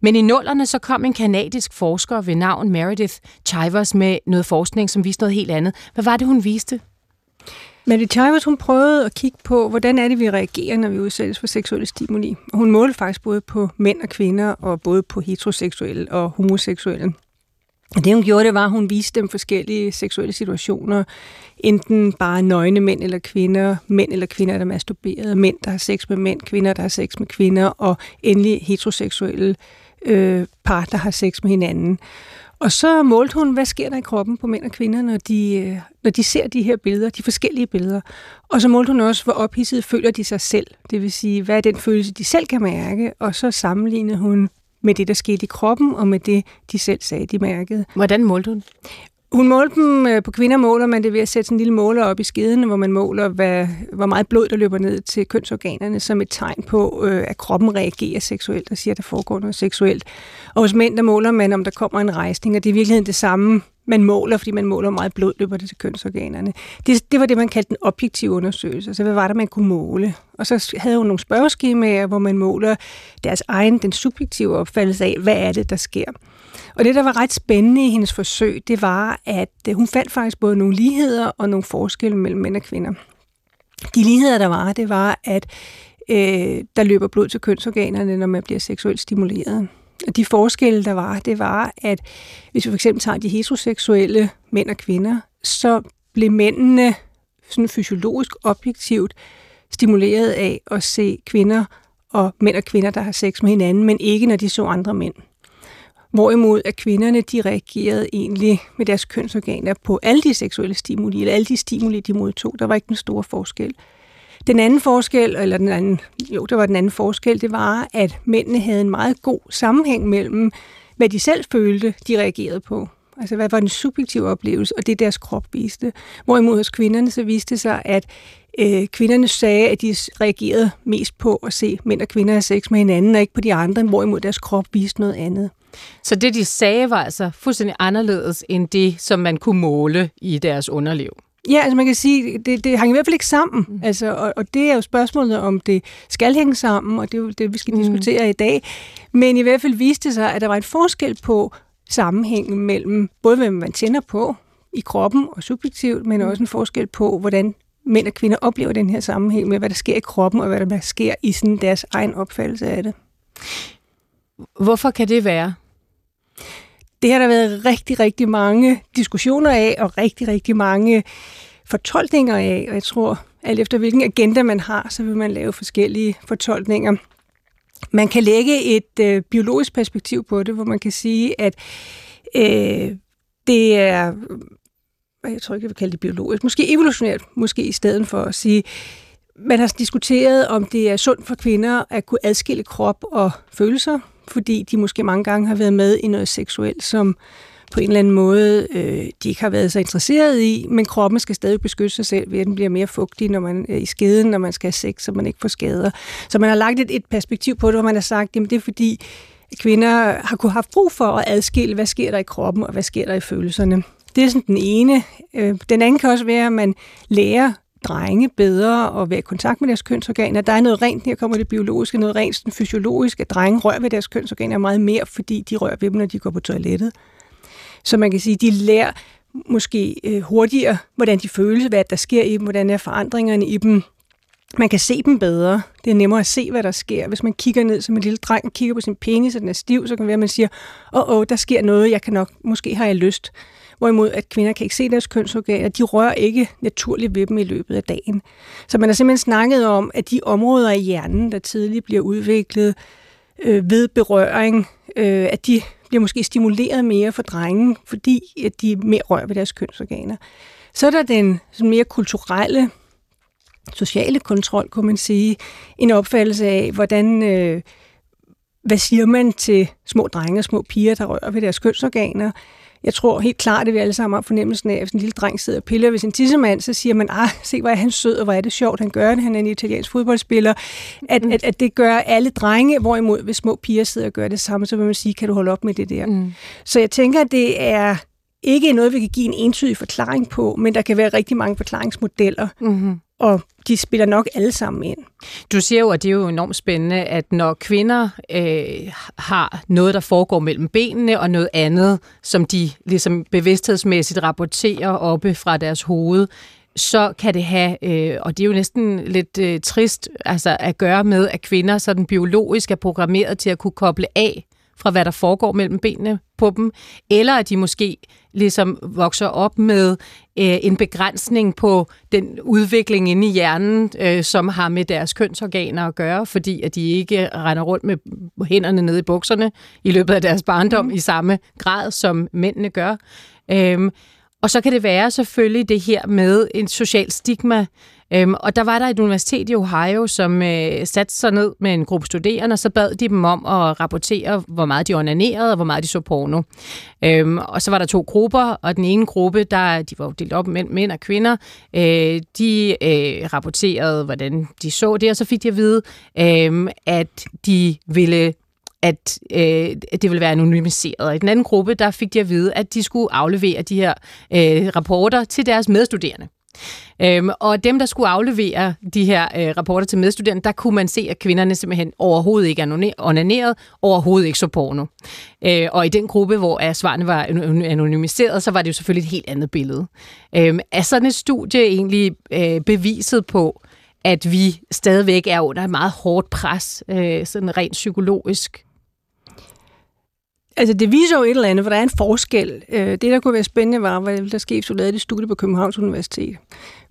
Men i nullerne så kom en kanadisk forsker ved navn Meredith Chivers med noget forskning, som viste noget helt andet. Hvad var det, hun viste? Mette Chivers, hun prøvede at kigge på, hvordan er det, vi reagerer, når vi udsættes for seksuelle stimuli. Hun målte faktisk både på mænd og kvinder, og både på heteroseksuelle og homoseksuelle. Og det hun gjorde, det var, at hun viste dem forskellige seksuelle situationer. Enten bare nøgne mænd eller kvinder, mænd eller kvinder, der masturberede, mænd, der har sex med mænd, kvinder, der har sex med kvinder, og endelig heteroseksuelle øh, par, der har sex med hinanden. Og så målte hun, hvad sker der i kroppen på mænd og kvinder, når de, øh, når de ser de her billeder, de forskellige billeder. Og så målte hun også, hvor ophidset føler de sig selv. Det vil sige, hvad er den følelse, de selv kan mærke. Og så sammenlignede hun med det, der skete i kroppen, og med det, de selv sagde, de mærkede. Hvordan målte hun? Hun målte dem øh, på kvinder, måler man det ved at sætte sådan en lille måler op i skeden, hvor man måler, hvad, hvor meget blod, der løber ned til kønsorganerne, som et tegn på, øh, at kroppen reagerer seksuelt og siger, at der foregår noget seksuelt. Og hos mænd, der måler man, om der kommer en rejsning, og det er i virkeligheden det samme, man måler, fordi man måler hvor meget blod løber det til kønsorganerne. Det, det var det, man kaldte en objektiv undersøgelse. Så hvad var det, man kunne måle? Og så havde hun nogle spørgeskemaer, hvor man måler deres egen, den subjektive opfattelse af, hvad er det, der sker. Og det, der var ret spændende i hendes forsøg, det var, at øh, hun fandt faktisk både nogle ligheder og nogle forskelle mellem mænd og kvinder. De ligheder, der var, det var, at øh, der løber blod til kønsorganerne, når man bliver seksuelt stimuleret. Og de forskelle, der var, det var, at hvis vi for eksempel tager de heteroseksuelle mænd og kvinder, så blev mændene sådan fysiologisk objektivt stimuleret af at se kvinder og mænd og kvinder, der har sex med hinanden, men ikke når de så andre mænd. Hvorimod at kvinderne, de reagerede egentlig med deres kønsorganer på alle de seksuelle stimuli, eller alle de stimuli, de modtog. Der var ikke en stor forskel. Den anden forskel, eller den anden, jo, det var den anden forskel, det var, at mændene havde en meget god sammenhæng mellem, hvad de selv følte, de reagerede på. Altså, hvad var den subjektive oplevelse, og det deres krop viste. Hvorimod hos kvinderne, så viste det sig, at øh, kvinderne sagde, at de reagerede mest på at se mænd og kvinder have sex med hinanden, og ikke på de andre, hvorimod deres krop viste noget andet. Så det, de sagde, var altså fuldstændig anderledes end det, som man kunne måle i deres underliv? Ja, altså man kan sige, det, det hænger i hvert fald ikke sammen. Mm. Altså, og, og det er jo spørgsmålet, om det skal hænge sammen, og det er jo det, vi skal mm. diskutere i dag. Men i hvert fald viste det sig, at der var en forskel på sammenhængen mellem både, hvad man tænder på i kroppen og subjektivt, men mm. også en forskel på, hvordan mænd og kvinder oplever den her sammenhæng med, hvad der sker i kroppen, og hvad der sker i sådan deres egen opfattelse af det. Hvorfor kan det være? Det har der været rigtig, rigtig mange diskussioner af, og rigtig, rigtig mange fortolkninger af, og jeg tror, alt efter hvilken agenda man har, så vil man lave forskellige fortolkninger. Man kan lægge et øh, biologisk perspektiv på det, hvor man kan sige, at øh, det er, øh, jeg tror ikke, jeg vil kalde det biologisk, måske evolutionært, måske i stedet for at sige, man har diskuteret, om det er sundt for kvinder at kunne adskille krop og følelser, fordi de måske mange gange har været med i noget seksuelt, som på en eller anden måde øh, de ikke har været så interesseret i, men kroppen skal stadig beskytte sig selv ved, at den bliver mere fugtig når man, øh, i skeden, når man skal have sex, så man ikke får skader. Så man har lagt et, et perspektiv på det, hvor man har sagt, at det er fordi, kvinder har kunne have brug for at adskille, hvad sker der i kroppen, og hvad sker der i følelserne. Det er sådan den ene. Øh, den anden kan også være, at man lærer drenge bedre at være i kontakt med deres kønsorganer. Der er noget rent, her kommer det biologiske, noget rent den fysiologiske. drenge rører ved deres kønsorganer meget mere, fordi de rører ved dem, når de går på toilettet. Så man kan sige, de lærer måske øh, hurtigere, hvordan de føles, hvad der sker i dem, hvordan er forandringerne i dem. Man kan se dem bedre. Det er nemmere at se, hvad der sker. Hvis man kigger ned som en lille dreng og kigger på sin penis, og den er stiv, så kan det være, at man siger, åh, oh, oh, der sker noget, jeg kan nok, måske har jeg lyst. Hvorimod at kvinder kan ikke se deres kønsorganer, de rører ikke naturligt ved dem i løbet af dagen. Så man har simpelthen snakket om, at de områder i hjernen, der tidligt bliver udviklet øh, ved berøring, øh, at de bliver måske stimuleret mere for drengen, fordi at de mere rører ved deres kønsorganer. Så er der den sådan mere kulturelle, sociale kontrol, kunne man sige. En opfattelse af, hvordan... Øh, hvad siger man til små drenge og små piger, der rører ved deres kønsorganer? jeg tror helt klart, at vi alle sammen har fornemmelsen af, at hvis en lille dreng sidder og piller ved sin tissemand, så siger man, ah, se hvor er han sød, og hvor er det sjovt, han gør det, han er en italiensk fodboldspiller. At, mm. at, at det gør alle drenge, hvorimod hvis små piger sidder og gør det samme, så vil man sige, kan du holde op med det der? Mm. Så jeg tænker, at det er ikke noget, vi kan give en entydig forklaring på, men der kan være rigtig mange forklaringsmodeller. Mm-hmm og de spiller nok alle sammen ind. Du siger jo, at det er jo enormt spændende, at når kvinder øh, har noget, der foregår mellem benene, og noget andet, som de ligesom bevidsthedsmæssigt rapporterer oppe fra deres hoved, så kan det have, øh, og det er jo næsten lidt øh, trist altså at gøre med, at kvinder sådan biologisk er programmeret til at kunne koble af fra, hvad der foregår mellem benene på dem, eller at de måske ligesom vokser op med øh, en begrænsning på den udvikling inde i hjernen, øh, som har med deres kønsorganer at gøre, fordi at de ikke render rundt med hænderne nede i bukserne i løbet af deres barndom mm. i samme grad, som mændene gør. Øhm, og så kan det være selvfølgelig det her med en social stigma, Øhm, og der var der et universitet i Ohio, som øh, satte sig ned med en gruppe studerende, og så bad de dem om at rapportere, hvor meget de onanerede, og hvor meget de så porno. Øhm, og så var der to grupper, og den ene gruppe, der de var delt op mænd, mænd og kvinder, øh, de øh, rapporterede, hvordan de så det, og så fik de at vide, øh, at de ville at øh, det ville være anonymiseret. I den anden gruppe, der fik de at vide, at de skulle aflevere de her øh, rapporter til deres medstuderende. Øhm, og dem, der skulle aflevere de her øh, rapporter til medstuderende, der kunne man se, at kvinderne simpelthen overhovedet ikke onanerede, overhovedet ikke så porno. Øh, og i den gruppe, hvor svarene var anonymiseret, så var det jo selvfølgelig et helt andet billede. Øh, er sådan et studie egentlig øh, beviset på, at vi stadigvæk er under et meget hårdt pres, øh, sådan rent psykologisk? Altså, det viser jo et eller andet, for der er en forskel. Øh, det, der kunne være spændende, var, hvad der skete, hvis du lavede det studie på Københavns Universitet.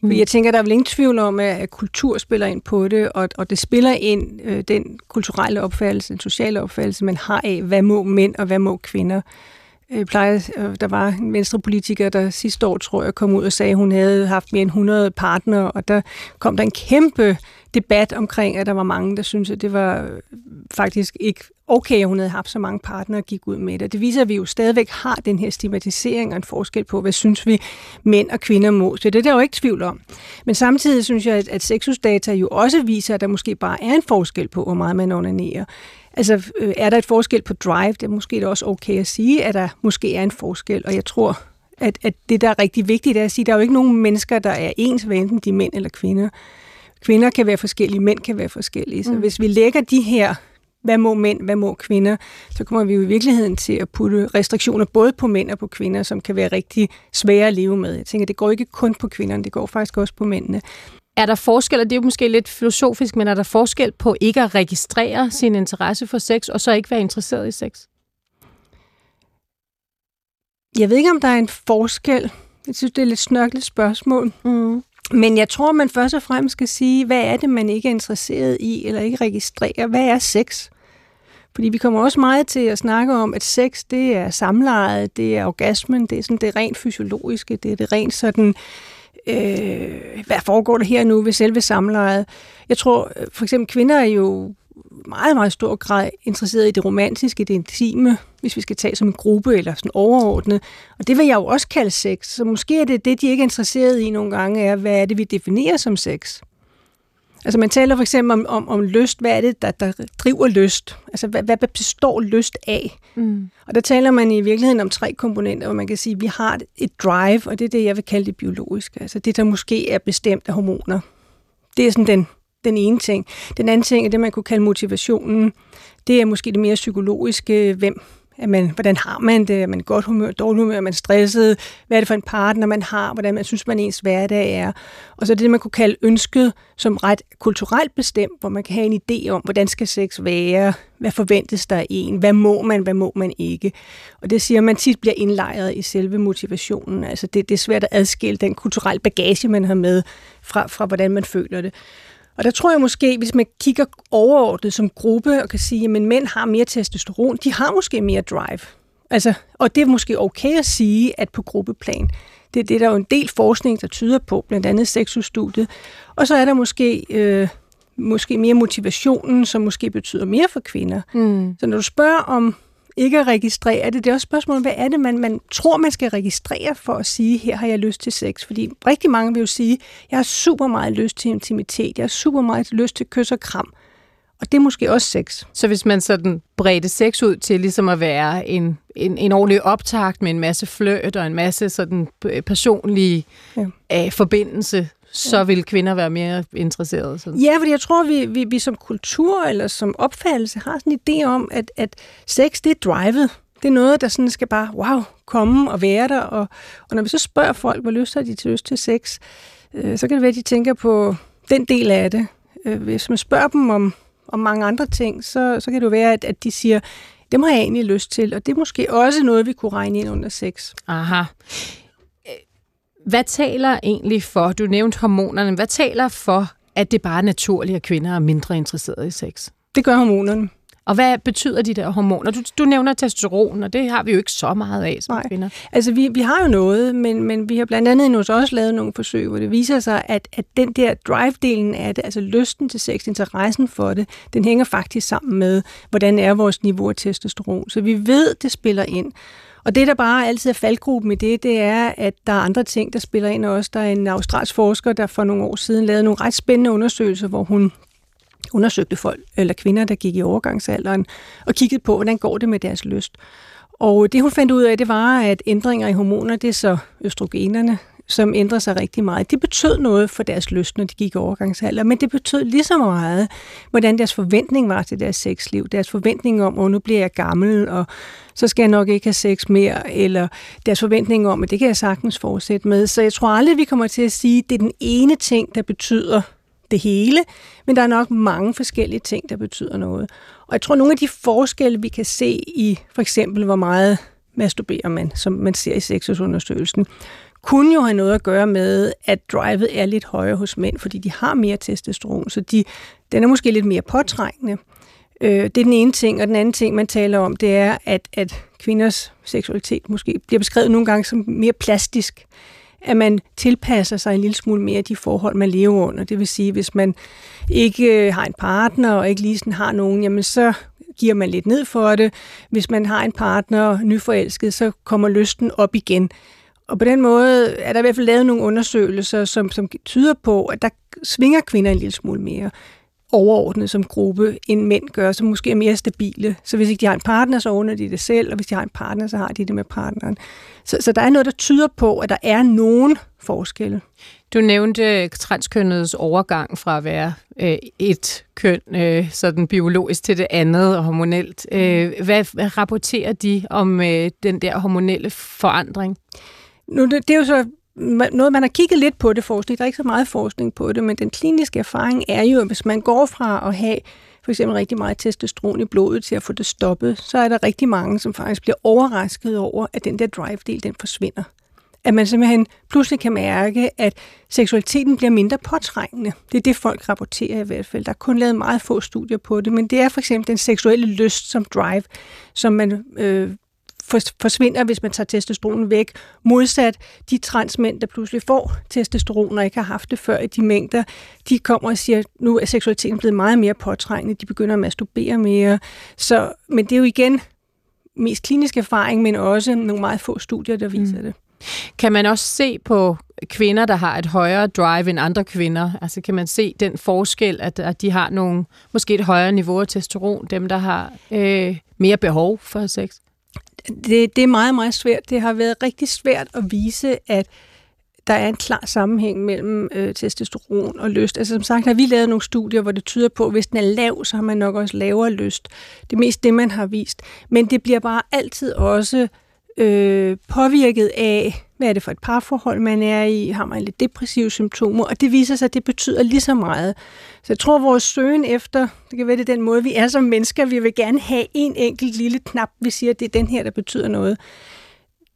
Mm. Jeg tænker, der er vel ingen tvivl om, at kultur spiller ind på det, og, og det spiller ind øh, den kulturelle opfattelse, den sociale opfattelse, man har af, hvad må mænd og hvad må kvinder. Jeg plejer, øh, der var en venstrepolitiker, der sidste år, tror jeg, kom ud og sagde, at hun havde haft mere end 100 partnere, og der kom der en kæmpe debat omkring, at der var mange, der syntes, at det var øh, faktisk ikke okay, at hun havde haft så mange partnere og gik ud med det. Det viser, at vi jo stadigvæk har den her stigmatisering og en forskel på, hvad synes vi mænd og kvinder må. Så det er der jo ikke tvivl om. Men samtidig synes jeg, at, sexusdata jo også viser, at der måske bare er en forskel på, hvor meget man onanerer. Altså, øh, er der et forskel på drive? Det er måske også okay at sige, at der måske er en forskel, og jeg tror, at, at det, der er rigtig vigtigt, er at sige, at der er jo ikke nogen mennesker, der er ens, hvad enten de er mænd eller kvinder. Kvinder kan være forskellige, mænd kan være forskellige. Så mm. hvis vi lægger de her hvad må mænd, hvad må kvinder, så kommer vi jo i virkeligheden til at putte restriktioner både på mænd og på kvinder, som kan være rigtig svære at leve med. Jeg tænker, det går ikke kun på kvinderne, det går faktisk også på mændene. Er der forskel, og det er jo måske lidt filosofisk, men er der forskel på ikke at registrere sin interesse for sex, og så ikke være interesseret i sex? Jeg ved ikke, om der er en forskel. Jeg synes, det er et lidt snørklet spørgsmål. Mm. Men jeg tror, man først og fremmest skal sige, hvad er det, man ikke er interesseret i, eller ikke registrerer? Hvad er sex? Fordi vi kommer også meget til at snakke om, at sex, det er samlejet, det er orgasmen, det er sådan det rent fysiologiske, det er det rent sådan, øh, hvad foregår der her nu ved selve samlejet? Jeg tror, øh, for eksempel kvinder er jo meget, meget stor grad interesseret i det romantiske, det intime, hvis vi skal tage som en gruppe eller sådan overordnet. Og det vil jeg jo også kalde sex. Så måske er det det, de ikke er interesseret i nogle gange, er, hvad er det, vi definerer som sex? Altså man taler for eksempel om, om, om lyst. Hvad er det, der, der driver lyst? Altså hvad, hvad består lyst af? Mm. Og der taler man i virkeligheden om tre komponenter, hvor man kan sige, at vi har et drive, og det er det, jeg vil kalde det biologiske. Altså det, der måske er bestemt af hormoner. Det er sådan den den ene ting. Den anden ting er det, man kunne kalde motivationen. Det er måske det mere psykologiske, hvem at man, hvordan har man det? Er man godt humør, dårligt humør? Er man stresset? Hvad er det for en partner, man har? Hvordan man synes, man ens hverdag er? Og så det, man kunne kalde ønsket som ret kulturelt bestemt, hvor man kan have en idé om, hvordan skal sex være? Hvad forventes der af en? Hvad må man? Hvad må man ikke? Og det siger man tit bliver indlejret i selve motivationen. Altså det, det er svært at adskille den kulturelle bagage, man har med, fra, fra hvordan man føler det. Og der tror jeg måske, hvis man kigger overordnet som gruppe og kan sige, at mænd har mere testosteron, de har måske mere drive. Altså, og det er måske okay at sige, at på gruppeplan, det, det er der jo en del forskning, der tyder på, blandt andet sexustudiet. Og så er der måske, øh, måske mere motivationen, som måske betyder mere for kvinder. Mm. Så når du spørger om ikke at registrere det. Det er også spørgsmålet, hvad er det, man, man tror, man skal registrere for at sige, her har jeg lyst til sex? Fordi rigtig mange vil jo sige, jeg har super meget lyst til intimitet, jeg har super meget lyst til kys og kram. Og det er måske også sex. Så hvis man sådan bredte sex ud til ligesom at være en, en, en ordentlig optakt med en masse fløt og en masse sådan personlig ja. øh, forbindelse, så vil kvinder være mere interesserede. Sådan. Ja, fordi jeg tror, vi, vi, vi som kultur eller som opfattelse har sådan en idé om, at, at sex, det er drivet. Det er noget, der sådan skal bare, wow, komme og være der. Og, og når vi så spørger folk, hvor lyst har de til lyst til sex, øh, så kan det være, at de tænker på den del af det. Øh, hvis man spørger dem om, om mange andre ting, så, så kan det jo være, at, at de siger, det må jeg egentlig lyst til. Og det er måske også noget, vi kunne regne ind under sex. Aha. Hvad taler egentlig for, du nævnte hormonerne, hvad taler for, at det bare er naturligt, at kvinder er mindre interesserede i sex? Det gør hormonerne. Og hvad betyder de der hormoner? Du, du nævner testosteron, og det har vi jo ikke så meget af som Nej. kvinder. Altså, vi, vi har jo noget, men, men vi har blandt andet hos også lavet nogle forsøg, hvor det viser sig, at, at den der drive-delen af det, altså lysten til sex, interessen for det, den hænger faktisk sammen med, hvordan er vores niveau af testosteron. Så vi ved, det spiller ind. Og det, der bare altid er faldgruppen i det, det er, at der er andre ting, der spiller ind også. Der er en australsk forsker, der for nogle år siden lavede nogle ret spændende undersøgelser, hvor hun undersøgte folk, eller kvinder, der gik i overgangsalderen, og kiggede på, hvordan går det med deres lyst. Og det, hun fandt ud af, det var, at ændringer i hormoner, det er så østrogenerne, som ændrer sig rigtig meget. Det betød noget for deres lyst, når de gik i overgangsalder, men det betød lige så meget, hvordan deres forventning var til deres sexliv. Deres forventning om, at nu bliver jeg gammel, og så skal jeg nok ikke have sex mere, eller deres forventning om, at det kan jeg sagtens fortsætte med. Så jeg tror aldrig, vi kommer til at sige, at det er den ene ting, der betyder det hele, men der er nok mange forskellige ting, der betyder noget. Og jeg tror, nogle af de forskelle, vi kan se i for eksempel, hvor meget masturberer man, som man ser i sexusundersøgelsen, kunne jo have noget at gøre med, at drivet er lidt højere hos mænd, fordi de har mere testosteron, så de, den er måske lidt mere påtrængende. Øh, det er den ene ting, og den anden ting, man taler om, det er, at, at kvinders seksualitet måske bliver beskrevet nogle gange som mere plastisk. At man tilpasser sig en lille smule mere de forhold, man lever under. Det vil sige, hvis man ikke øh, har en partner og ikke lige sådan har nogen, jamen så giver man lidt ned for det. Hvis man har en partner, nyforelsket, så kommer lysten op igen. Og på den måde er der i hvert fald lavet nogle undersøgelser, som, som tyder på, at der svinger kvinder en lille smule mere overordnet som gruppe, end mænd gør, som måske er mere stabile. Så hvis ikke de har en partner, så ordner de det selv, og hvis de har en partner, så har de det med partneren. Så, så der er noget, der tyder på, at der er nogen forskelle. Du nævnte transkønnets overgang fra at være øh, et køn, øh, sådan biologisk til det andet og hormonelt. Øh, hvad, hvad rapporterer de om øh, den der hormonelle forandring? Nu, det, det er jo så noget, man har kigget lidt på det forskning. Der er ikke så meget forskning på det, men den kliniske erfaring er jo, at hvis man går fra at have for eksempel rigtig meget testosteron i blodet til at få det stoppet, så er der rigtig mange, som faktisk bliver overrasket over, at den der drive-del, den forsvinder. At man simpelthen pludselig kan mærke, at seksualiteten bliver mindre påtrængende. Det er det, folk rapporterer i hvert fald. Der er kun lavet meget få studier på det, men det er for eksempel den seksuelle lyst som drive, som man øh, forsvinder, hvis man tager testosteronen væk. Modsat de transmænd, der pludselig får testosteron og ikke har haft det før i de mængder, de kommer og siger, nu er seksualiteten blevet meget mere påtrængende, de begynder at masturbere mere. Så, men det er jo igen mest klinisk erfaring, men også nogle meget få studier, der viser mm. det. Kan man også se på kvinder, der har et højere drive end andre kvinder? Altså kan man se den forskel, at, at de har nogle, måske et højere niveau af testosteron, dem der har øh, mere behov for sex? Det, det er meget, meget svært. Det har været rigtig svært at vise, at der er en klar sammenhæng mellem øh, testosteron og lyst. Altså som sagt har vi lavet nogle studier, hvor det tyder på, at hvis den er lav, så har man nok også lavere lyst. Det er mest det, man har vist. Men det bliver bare altid også øh, påvirket af, hvad er det for et parforhold, man er i? Har man lidt depressive symptomer? Og det viser sig, at det betyder lige så meget. Så jeg tror, at vores søgen efter, det kan være det den måde, vi er som mennesker, vi vil gerne have en enkelt lille knap, vi siger, at det er den her, der betyder noget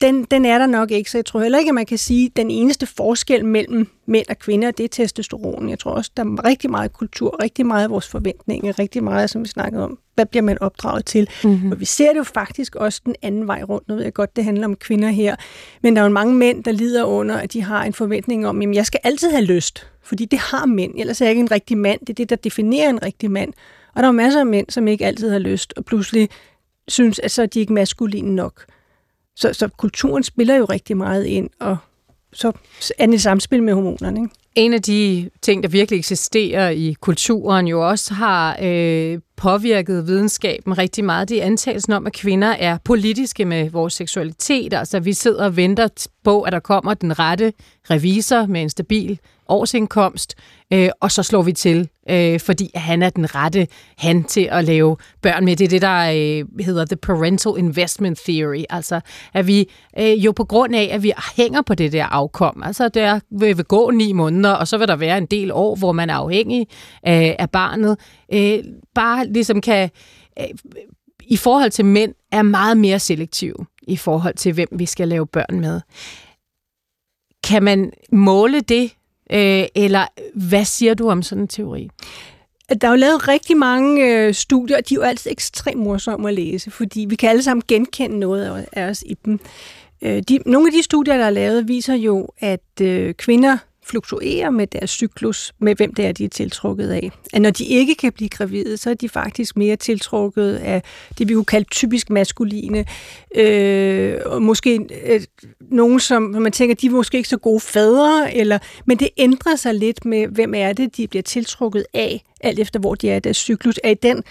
den, den er der nok ikke, så jeg tror heller ikke, at man kan sige, at den eneste forskel mellem mænd og kvinder, det er testosteron. Jeg tror også, der er rigtig meget kultur, rigtig meget af vores forventninger, rigtig meget, som vi snakkede om, hvad bliver man opdraget til. Mm-hmm. Og vi ser det jo faktisk også den anden vej rundt. Nu ved jeg godt, det handler om kvinder her, men der er jo mange mænd, der lider under, at de har en forventning om, at jeg skal altid have lyst, fordi det har mænd, ellers er jeg ikke en rigtig mand. Det er det, der definerer en rigtig mand. Og der er masser af mænd, som ikke altid har lyst, og pludselig synes, at så er de ikke maskuline nok. Så, så kulturen spiller jo rigtig meget ind, og så er det samspil med hormonerne. Ikke? En af de ting, der virkelig eksisterer i kulturen, jo også har øh, påvirket videnskaben rigtig meget, det er antagelsen om, at kvinder er politiske med vores seksualitet. Altså, vi sidder og venter på, at der kommer den rette revisor med en stabil årsindkomst, øh, og så slår vi til, øh, fordi han er den rette han til at lave børn med. Det er det, der øh, hedder The Parental Investment Theory. Altså, at vi øh, jo på grund af, at vi hænger på det der afkom, altså der vil, vil gå ni måneder, og så vil der være en del år, hvor man er afhængig øh, af barnet, øh, bare ligesom kan... Øh, i forhold til mænd er meget mere selektiv i forhold til, hvem vi skal lave børn med. Kan man måle det Øh, eller hvad siger du om sådan en teori? Der er jo lavet rigtig mange øh, studier, og de er jo altid ekstremt morsomme at læse, fordi vi kan alle sammen genkende noget af os i dem. Øh, de, nogle af de studier, der er lavet, viser jo, at øh, kvinder fluktuerer med deres cyklus, med hvem det er, de er tiltrukket af. At når de ikke kan blive gravide, så er de faktisk mere tiltrukket af det, vi kunne kalde typisk maskuline. Øh, og måske øh, nogen, som man tænker, de er måske ikke så gode fædre, eller, men det ændrer sig lidt med, hvem er det, de bliver tiltrukket af, alt efter hvor de er i deres cyklus. Er i den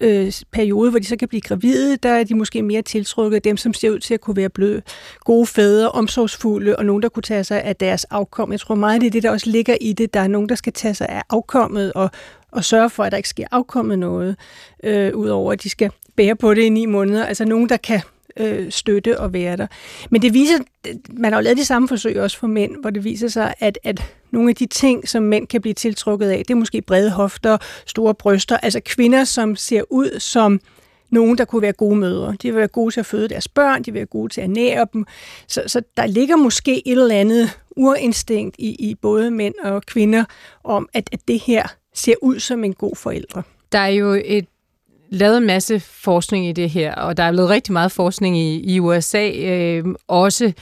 øh, periode, hvor de så kan blive gravide, der er de måske mere tiltrukket af dem, som ser ud til at kunne være bløde, gode fædre, omsorgsfulde, og nogen, der kunne tage sig af deres afkom. Jeg tror meget, det er det, der også ligger i det. Der er nogen, der skal tage sig af afkommet og, og sørge for, at der ikke sker afkommet noget, øh, udover at de skal bære på det i ni måneder. Altså nogen, der kan øh, støtte og være der. Men det viser, man har jo lavet de samme forsøg også for mænd, hvor det viser sig, at, at nogle af de ting, som mænd kan blive tiltrukket af, det er måske brede hofter, store bryster, altså kvinder, som ser ud som nogen, der kunne være gode mødre. De vil være gode til at føde deres børn, de vil være gode til at nære dem. Så, så der ligger måske et eller andet urinstinkt i, i både mænd og kvinder om, at, at det her ser ud som en god forældre. Der er jo et lavet en masse forskning i det her, og der er blevet rigtig meget forskning i, i USA. Øh, også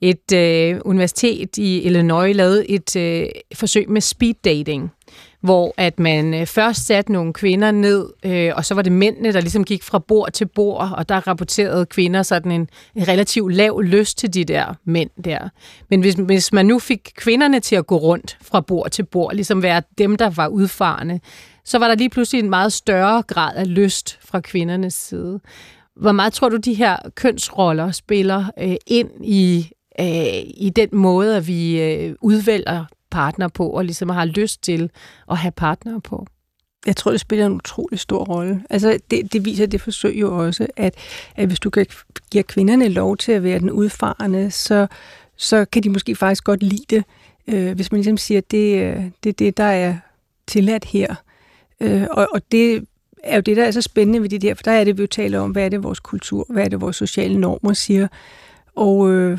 et øh, universitet i Illinois lavede et øh, forsøg med speed dating, hvor at man øh, først satte nogle kvinder ned, øh, og så var det mændene, der ligesom gik fra bord til bord, og der rapporterede kvinder sådan en, en relativt lav lyst til de der mænd der. Men hvis, hvis man nu fik kvinderne til at gå rundt fra bord til bord, ligesom være dem, der var udfarende, så var der lige pludselig en meget større grad af lyst fra kvindernes side. Hvor meget tror du, de her kønsroller spiller øh, ind i, øh, i den måde, at vi øh, udvælger partner på, og ligesom har lyst til at have partner på? Jeg tror, det spiller en utrolig stor rolle. Altså, det, det viser det forsøg jo også, at, at hvis du giver kvinderne lov til at være den udfarende, så, så kan de måske faktisk godt lide det. Øh, hvis man ligesom siger, at det, er det det, der er tilladt her. Øh, og, og det er jo det, der er så spændende ved det der, for der er det, vi jo taler om, hvad er det vores kultur, hvad er det vores sociale normer siger. Og øh,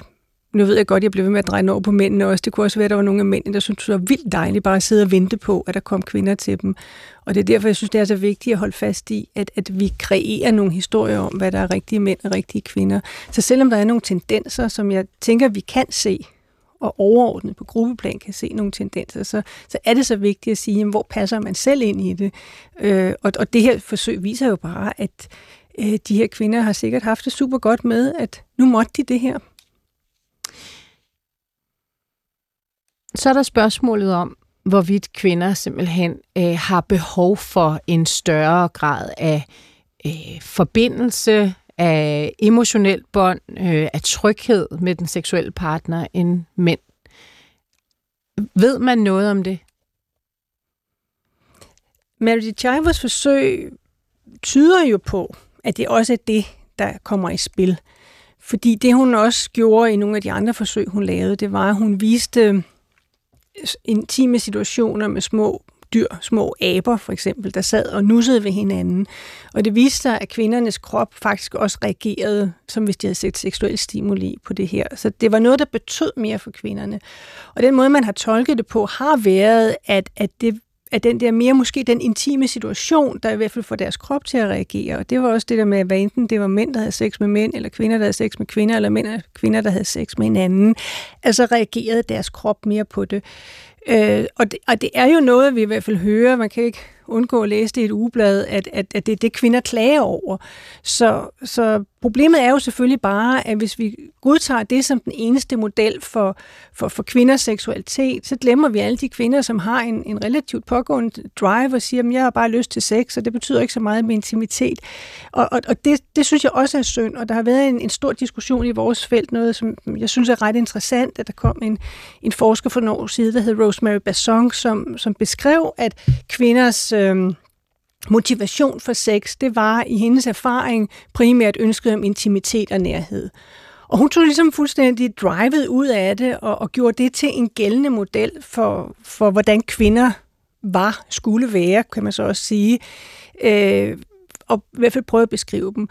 nu ved jeg godt, at jeg blev ved med at dreje over på mændene også. Det kunne også være, at der var nogle af mændene, der syntes, det var vildt dejligt bare at sidde og vente på, at der kom kvinder til dem. Og det er derfor, jeg synes, det er så vigtigt at holde fast i, at, at vi kreerer nogle historier om, hvad der er rigtige mænd og rigtige kvinder. Så selvom der er nogle tendenser, som jeg tænker, vi kan se, og overordnet på gruppeplan kan se nogle tendenser, så, så er det så vigtigt at sige, jamen, hvor passer man selv ind i det. Øh, og, og det her forsøg viser jo bare, at øh, de her kvinder har sikkert haft det super godt med, at nu måtte de det her. Så er der spørgsmålet om, hvorvidt kvinder simpelthen øh, har behov for en større grad af øh, forbindelse, af emotionelt bånd, øh, af tryghed med den seksuelle partner end mænd. Ved man noget om det? Mary Chivers forsøg tyder jo på, at det også er det, der kommer i spil. Fordi det, hun også gjorde i nogle af de andre forsøg, hun lavede, det var, at hun viste intime situationer med små dyr, små aber for eksempel, der sad og nussede ved hinanden. Og det viste sig, at kvindernes krop faktisk også reagerede, som hvis de havde set seksuel stimuli på det her. Så det var noget, der betød mere for kvinderne. Og den måde, man har tolket det på, har været, at, at det at den der mere måske den intime situation, der i hvert fald får deres krop til at reagere. Og det var også det der med, hvad enten det var mænd, der havde sex med mænd, eller kvinder, der havde sex med kvinder, eller mænd og kvinder, der havde sex med hinanden. Altså reagerede deres krop mere på det. Øh, og, det, og det er jo noget, vi i hvert fald hører, man kan ikke undgå at læse det i et ugeblad, at, at, at det er det, kvinder klager over. Så, så problemet er jo selvfølgelig bare, at hvis vi godtager det som den eneste model for, for, for kvinders seksualitet, så glemmer vi alle de kvinder, som har en, en relativt pågående drive og siger, at jeg har bare lyst til sex, og det betyder ikke så meget med intimitet. Og, og, og det, det synes jeg også er synd, og der har været en, en stor diskussion i vores felt, noget som jeg synes er ret interessant, at der kom en, en forsker for nogle år siden, der hed Rosemary Basson, som, som beskrev, at kvinders øh, motivation for sex, det var i hendes erfaring primært ønsket om intimitet og nærhed. Og hun tog ligesom fuldstændig drivet ud af det og, og gjorde det til en gældende model for, for hvordan kvinder var, skulle være, kan man så også sige, øh, og i hvert fald prøve at beskrive dem.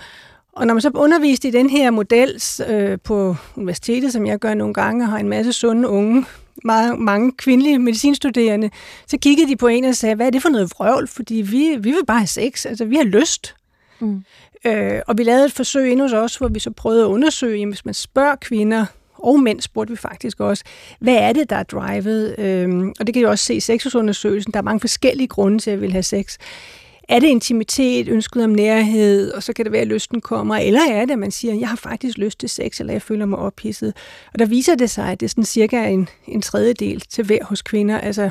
Og når man så underviste i den her model øh, på universitetet, som jeg gør nogle gange, og har en masse sunde unge meget, mange kvindelige medicinstuderende, så kiggede de på en og sagde, hvad er det for noget vrøvl? Fordi vi, vi vil bare have sex, altså vi har lyst. Mm. Øh, og vi lavede et forsøg endnu hos os, hvor vi så prøvede at undersøge, jamen, hvis man spørger kvinder og mænd spurgte vi faktisk også, hvad er det, der er drivet? Øhm, og det kan jo også se i sexusundersøgelsen. Der er mange forskellige grunde til at vil have sex. Er det intimitet, ønsket om nærhed, og så kan det være, at lysten kommer, eller er det, at man siger, jeg har faktisk lyst til sex, eller jeg føler mig ophidset. Og der viser det sig, at det er sådan cirka en, en tredjedel til hver hos kvinder, altså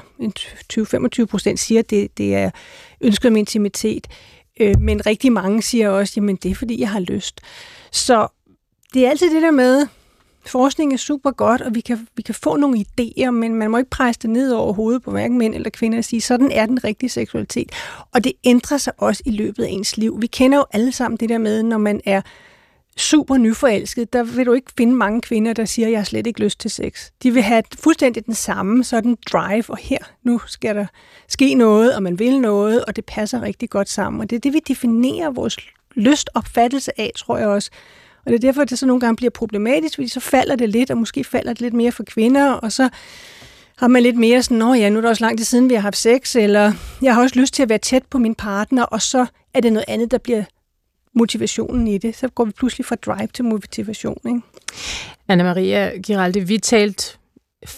20-25 procent siger, at det, det er ønsket om intimitet. Øh, men rigtig mange siger også, jamen det er fordi, jeg har lyst. Så det er altid det der med, forskning er super godt, og vi kan, vi kan få nogle idéer, men man må ikke presse det ned over hovedet på hverken mænd eller kvinder og sige, sådan er den rigtige seksualitet. Og det ændrer sig også i løbet af ens liv. Vi kender jo alle sammen det der med, når man er super nyforelsket, der vil du ikke finde mange kvinder, der siger, jeg har slet ikke lyst til sex. De vil have fuldstændig den samme sådan drive, og her, nu skal der ske noget, og man vil noget, og det passer rigtig godt sammen. Og det er det, vi definerer vores lystopfattelse af, tror jeg også. Og det er derfor, at det så nogle gange bliver problematisk, fordi så falder det lidt, og måske falder det lidt mere for kvinder, og så har man lidt mere sådan, nå ja, nu er det også lang tid siden, vi har haft sex, eller jeg har også lyst til at være tæt på min partner, og så er det noget andet, der bliver motivationen i det. Så går vi pludselig fra drive til motivation. Ikke? Anna-Maria Giraldi, vi talte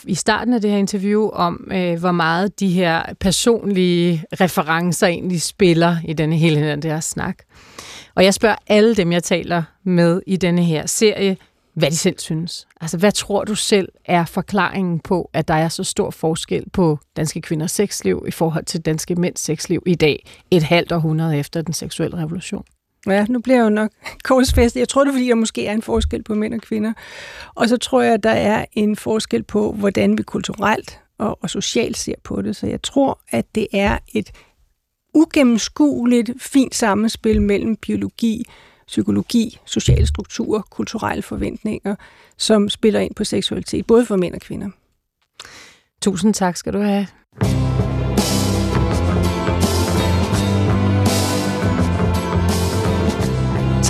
i starten af det her interview om, øh, hvor meget de her personlige referencer egentlig spiller i denne hele den der snak. Og jeg spørger alle dem, jeg taler med i denne her serie, hvad de selv synes. Altså, hvad tror du selv er forklaringen på, at der er så stor forskel på danske kvinders sexliv i forhold til danske mænds sexliv i dag, et halvt århundrede efter den seksuelle revolution? Ja, nu bliver jeg jo nok *laughs* korsfæstet. Jeg tror det, fordi der måske er en forskel på mænd og kvinder. Og så tror jeg, at der er en forskel på, hvordan vi kulturelt og, og socialt ser på det. Så jeg tror, at det er et ugennemskueligt, fint sammenspil mellem biologi, psykologi, sociale strukturer, kulturelle forventninger, som spiller ind på seksualitet, både for mænd og kvinder. Tusind tak skal du have.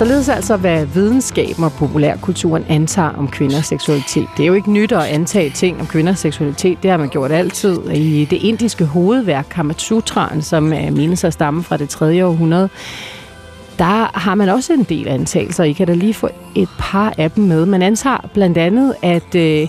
Således altså, hvad videnskaben og populærkulturen antager om kvinders seksualitet. Det er jo ikke nyt at antage ting om kvinders seksualitet. Det har man gjort altid. I det indiske hovedværk Kamasutraen, som øh, menes at stamme fra det 3. århundrede, der har man også en del antagelser. I kan da lige få et par af dem med. Man antager blandt andet, at øh,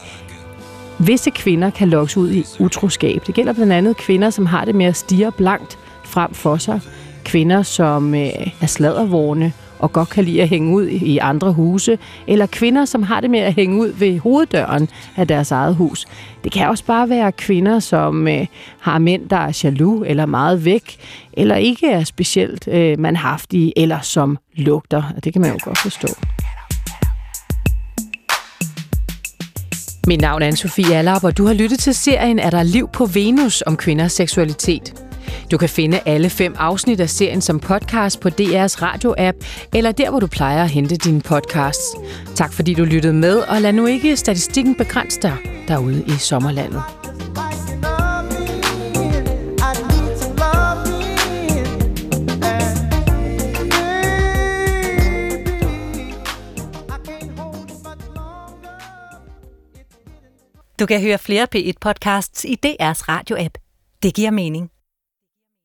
visse kvinder kan lokkes ud i utroskab. Det gælder blandt andet kvinder, som har det med at stige blankt frem for sig. Kvinder, som øh, er sladervorne og godt kan lide at hænge ud i andre huse, eller kvinder, som har det med at hænge ud ved hoveddøren af deres eget hus. Det kan også bare være kvinder, som øh, har mænd, der er jaloux eller meget væk, eller ikke er specielt øh, manhaftige, eller som lugter. Det kan man jo godt forstå. Mit navn er Anne-Sophie Allap, og du har lyttet til serien Er der liv på Venus om kvinders seksualitet. Du kan finde alle fem afsnit af serien som podcast på DR's radio-app, eller der, hvor du plejer at hente dine podcasts. Tak fordi du lyttede med, og lad nu ikke statistikken begrænse dig derude i sommerlandet. Du kan høre flere P1-podcasts i DR's radio-app. Det giver mening.